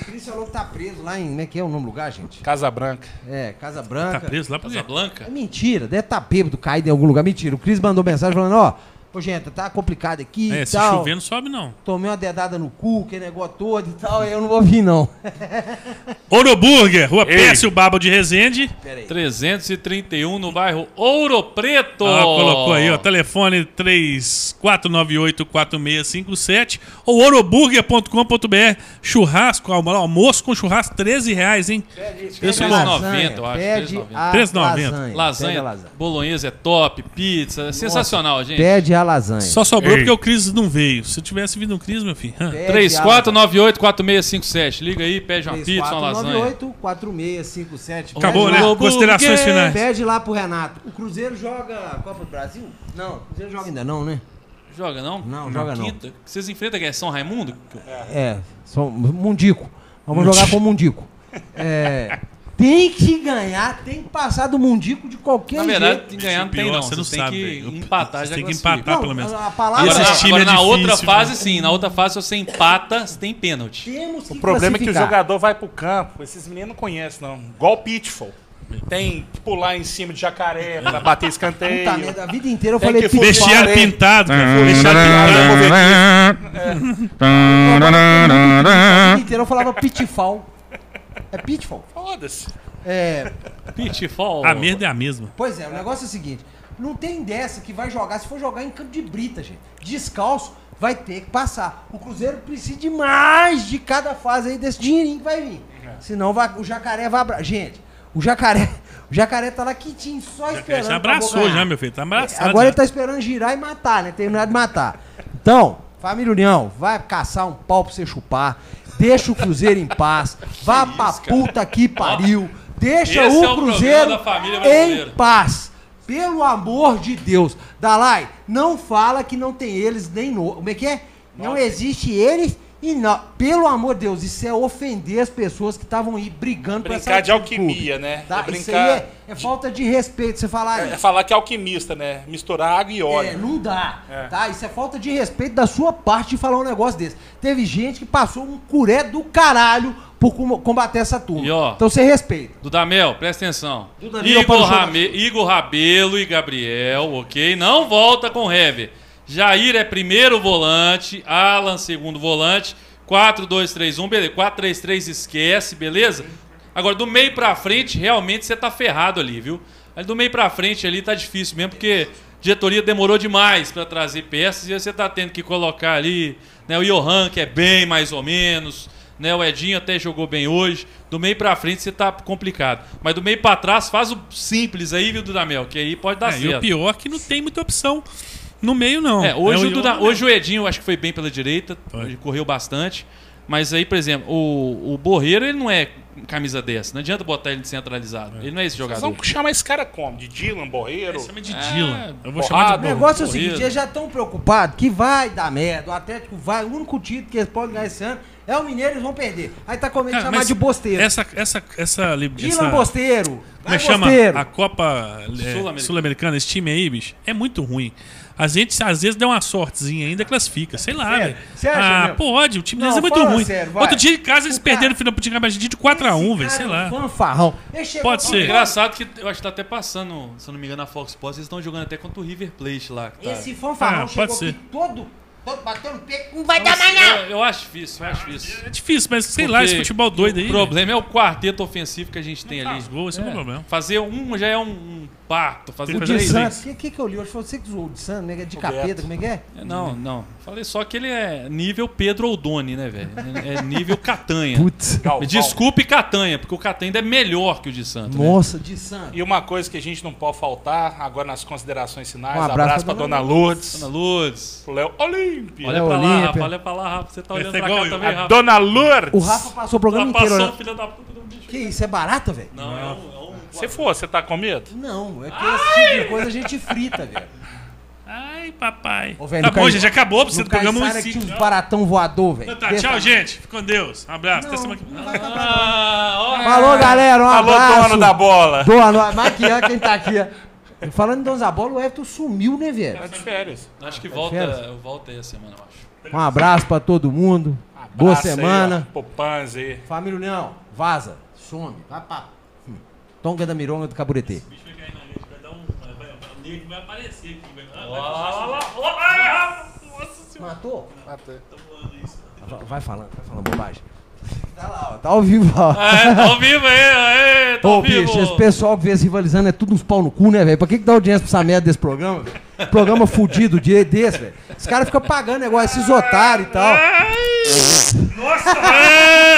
O Cris falou que tá preso lá em. Como é que é o nome do lugar, gente? Casa Branca. É, Casa Tá Branca. preso lá pra Casa quê? É mentira, deve estar tá bêbado, caído em algum lugar. Mentira. O Cris mandou mensagem falando, ó, ô gente, tá complicado aqui É, e se tal. chover não sobe não. Tomei uma dedada no cu, que negócio todo e tal, eu não vou vir, não. Ouro Burger, Rua Ei. Pécio Baba de Resende. Pera aí. 331 no bairro Ouro Preto. Ela colocou aí, ó, telefone 3498-4657 ou ouroburger.com.br. Churrasco, almo- almoço com churrasco, 13 reais, hein? Preço Pede bom. a 3,90, lasanha, eu acho, Pede 3,90. a 3,90. lasanha. Pede a Lasanha, lasanha. bolonhesa é top, pizza, é sensacional, gente. Pede a lasanha. Só sobrou Ei. porque o Cris não veio. Se tivesse vindo o Cris, meu filho. hã? Pede a lasanha. 3498-4657. Liga aí, pede uma pizza, uma lasanha. 4657 Acabou, né? Considerações finais. Pede lá pro Renato. O Cruzeiro joga Copa do Brasil? Não, o Cruzeiro joga ainda não, né? Joga não? Não, joga não. quinta. Vocês enfrentam quem? São Raimundo? É, só Mundico. Vamos jogar com o Mundico. É, tem que ganhar, tem que passar do mundico de qualquer Na verdade, jeito. tem que ganhar não tem Pior, não. você Você, não tem sabe, que velho. empatar Você já tem que empatar, pelo menos. A palavra Agora, é, agora é na outra fase, sim. Na outra fase, se você empata, você tem pênalti. temos que O problema é que o jogador vai pro campo, esses meninos não conhecem, não. Igual o Pitfall. Tem que pular em cima de jacaré pra bater escanteio. Puta merda, a vida inteira eu Tem falei que pitfall. Vestiário pintado, Vestiário pintado, pintado. A vida inteira eu falava pitfall. É pitfall. Foda-se. É, Pitfall. A merda é a mesma. pois é, o negócio é o seguinte: não tem dessa que vai jogar, se for jogar em campo de brita, gente. Descalço, vai ter que passar. O Cruzeiro precisa de mais de cada fase aí desse dinheirinho que vai vir. Senão vai- o jacaré vai abra... Gente, o jacaré. O jacaré tá lá quietinho, só esperando. Já abraçou já, meu filho. Tá abraçado. Agora já. ele tá esperando girar e matar, né? Terminar de matar. Então, família União, vai caçar um pau pra você chupar. Deixa o Cruzeiro em paz. Vá pra puta que pariu. Deixa Esse o é Cruzeiro em paz. Pelo amor de Deus. Dalai, não fala que não tem eles nem no. Como é que é? Não existe eles e não. Pelo amor de Deus, isso é ofender as pessoas que estavam aí brigando por Brincar de time alquimia, clube. né? Tá? É Isso brincar aí é, é falta de respeito. Você falar É isso. falar que é alquimista, né? Misturar água e óleo. É, não dá. É. Tá? Isso é falta de respeito da sua parte de falar um negócio desse. Teve gente que passou um curé do caralho por com- combater essa turma. E, ó, então você respeita. Dudamel, presta atenção. Dudamel, Igor. Rame- Igor Rabelo e Gabriel, ok? Não volta com Hever. Jair é primeiro volante, Alan segundo volante, 4-2-3-1, beleza. 4-3-3 esquece, beleza? Agora, do meio pra frente, realmente você tá ferrado ali, viu? Aí do meio pra frente ali tá difícil mesmo, porque a diretoria demorou demais pra trazer peças e você tá tendo que colocar ali, né, o Johan, que é bem mais ou menos, né, o Edinho até jogou bem hoje. Do meio pra frente você tá complicado. Mas do meio pra trás faz o simples aí, viu, Dudamel, que aí pode dar É, e certo. o pior é que não tem muita opção no meio, não. É, hoje, É o Duda- hoje o Edinho eu acho que foi bem pela direita, Foi. ele correu bastante. Mas aí, por exemplo, o, o Borreiro ele não é camisa dessa. Não adianta botar ele centralizado. Ele não é esse Vocês jogador. vão chamar esse cara como? De Dylan, Borreiro? mesmo. Chama de É, Dylan. Eu vou chamar O de negócio é o seguinte, eles já estão preocupados que vai dar merda, o Atlético vai, o único título que eles podem ganhar esse ano é o Mineiro, eles vão perder. Aí tá com medo de chamar mas de bosteiro. Essa, essa, essa, Dylan essa Bosteiro. como é chama? A Copa é, Sul-Americana. Sul-Americana, esse time aí, bicho, é muito ruim. A gente, às vezes, dá uma sortezinha ainda classifica. Sei lá, Sério? velho. Ah, mesmo? pode. O time Não, deles é muito ruim. sério. Outro dia em casa eles O cara- perderam no final pro time Argentina de 4x1, velho. Sei é lá. um Fanfarrão. Pode ser. Engraçado que eu acho que tá até passando, se eu não me engano, na Fox Sports, eles estão jogando até contra o River Plate lá. que tá- Esse fanfarrão Ah, chegou pode ser. aqui todo, todo batendo peito. Não vai dar mais nada. eu, eu acho difícil, eu acho difícil. É difícil, mas sei lá, esse Porque futebol doido aí. O problema é o quarteto ofensivo que a gente tem ali. faz gol, esse é o problema. Fazer um já é um, um parto. Fazer Tem O que três. o que, que que eu li hoje? Foi você que zoou o de Santos, né? De Roberto. capeta, como é que é? É, Não, não. Falei só que ele é nível Pedro Oldoni, né, velho? É nível Catanha. Putz. Desculpe Catanha, porque o Catanha ainda é melhor que o de Santos. né? Nossa, de Santos. E uma coisa que a gente não pode faltar, agora nas considerações finais, Um abraço abraço, pra pra dona Lourdes, Dona Lourdes. pro Léo Olímpia. Olha Olha pra o lá. Rafa. Olha pra lá, Rafa. Você tá olhando Esse é pra igual cá também, Rafa. Dona Lourdes. O Rafa passou o programa Tá inteiro passando, olhando. filha da puta do bicho. Que isso, é barata, velho? Não, é um... É um... Se for, você tá com medo? Não, é que esse tipo de coisa a gente frita, velho. Ai, papai. Ô, velho, tá bom, gente, já acabou pra você No do programa Caiçara 1 que e tinha uns 5. baratão voador, velho. Tá, tchau, gente. Fica com Deus. Um abraço. Até semana que Não vem. vai acabar, não. Ah. Falou, galera. Um Alô, abraço. dono da bola. Boa aqui, ó, quem tá aqui, ó. Falando em Dons da Bola, o Everton sumiu, né, velho? Tá de férias. Acho que férias? volta, volta aí a semana, eu acho. Um abraço pra todo mundo. Boa Abraço aí, semana. aí. Família União, vaza, some, vai pra. Hum, Tonga da Mironga do Caburetê. O bicho vai cair na rede, vai dar um. Vai, vai, o vai aparecer aqui. Vai, vai, vai, vai, vai, vai, Nossa senhora. Matou? Tá. Vai- Vai falando, vai falando bobagem. Tá lá, ó, tá ao vivo, ó. É, tá ao vivo aí, aí, tá Ô, ao vivo. bicho, esse pessoal que vê se rivalizando é tudo uns pau no cu, né, velho? Pra que, que dá audiência pra essa merda desse programa? velho? Programa fudido de desse, velho. Os caras ficam pagando negócio, esses otários e tal. É,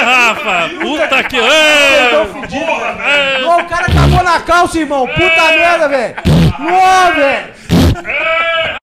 Rafa, puta que... É, Tão fedido, velho. Ô, o cara acabou na calça, irmão. Puta merda, velho. Ô, velho.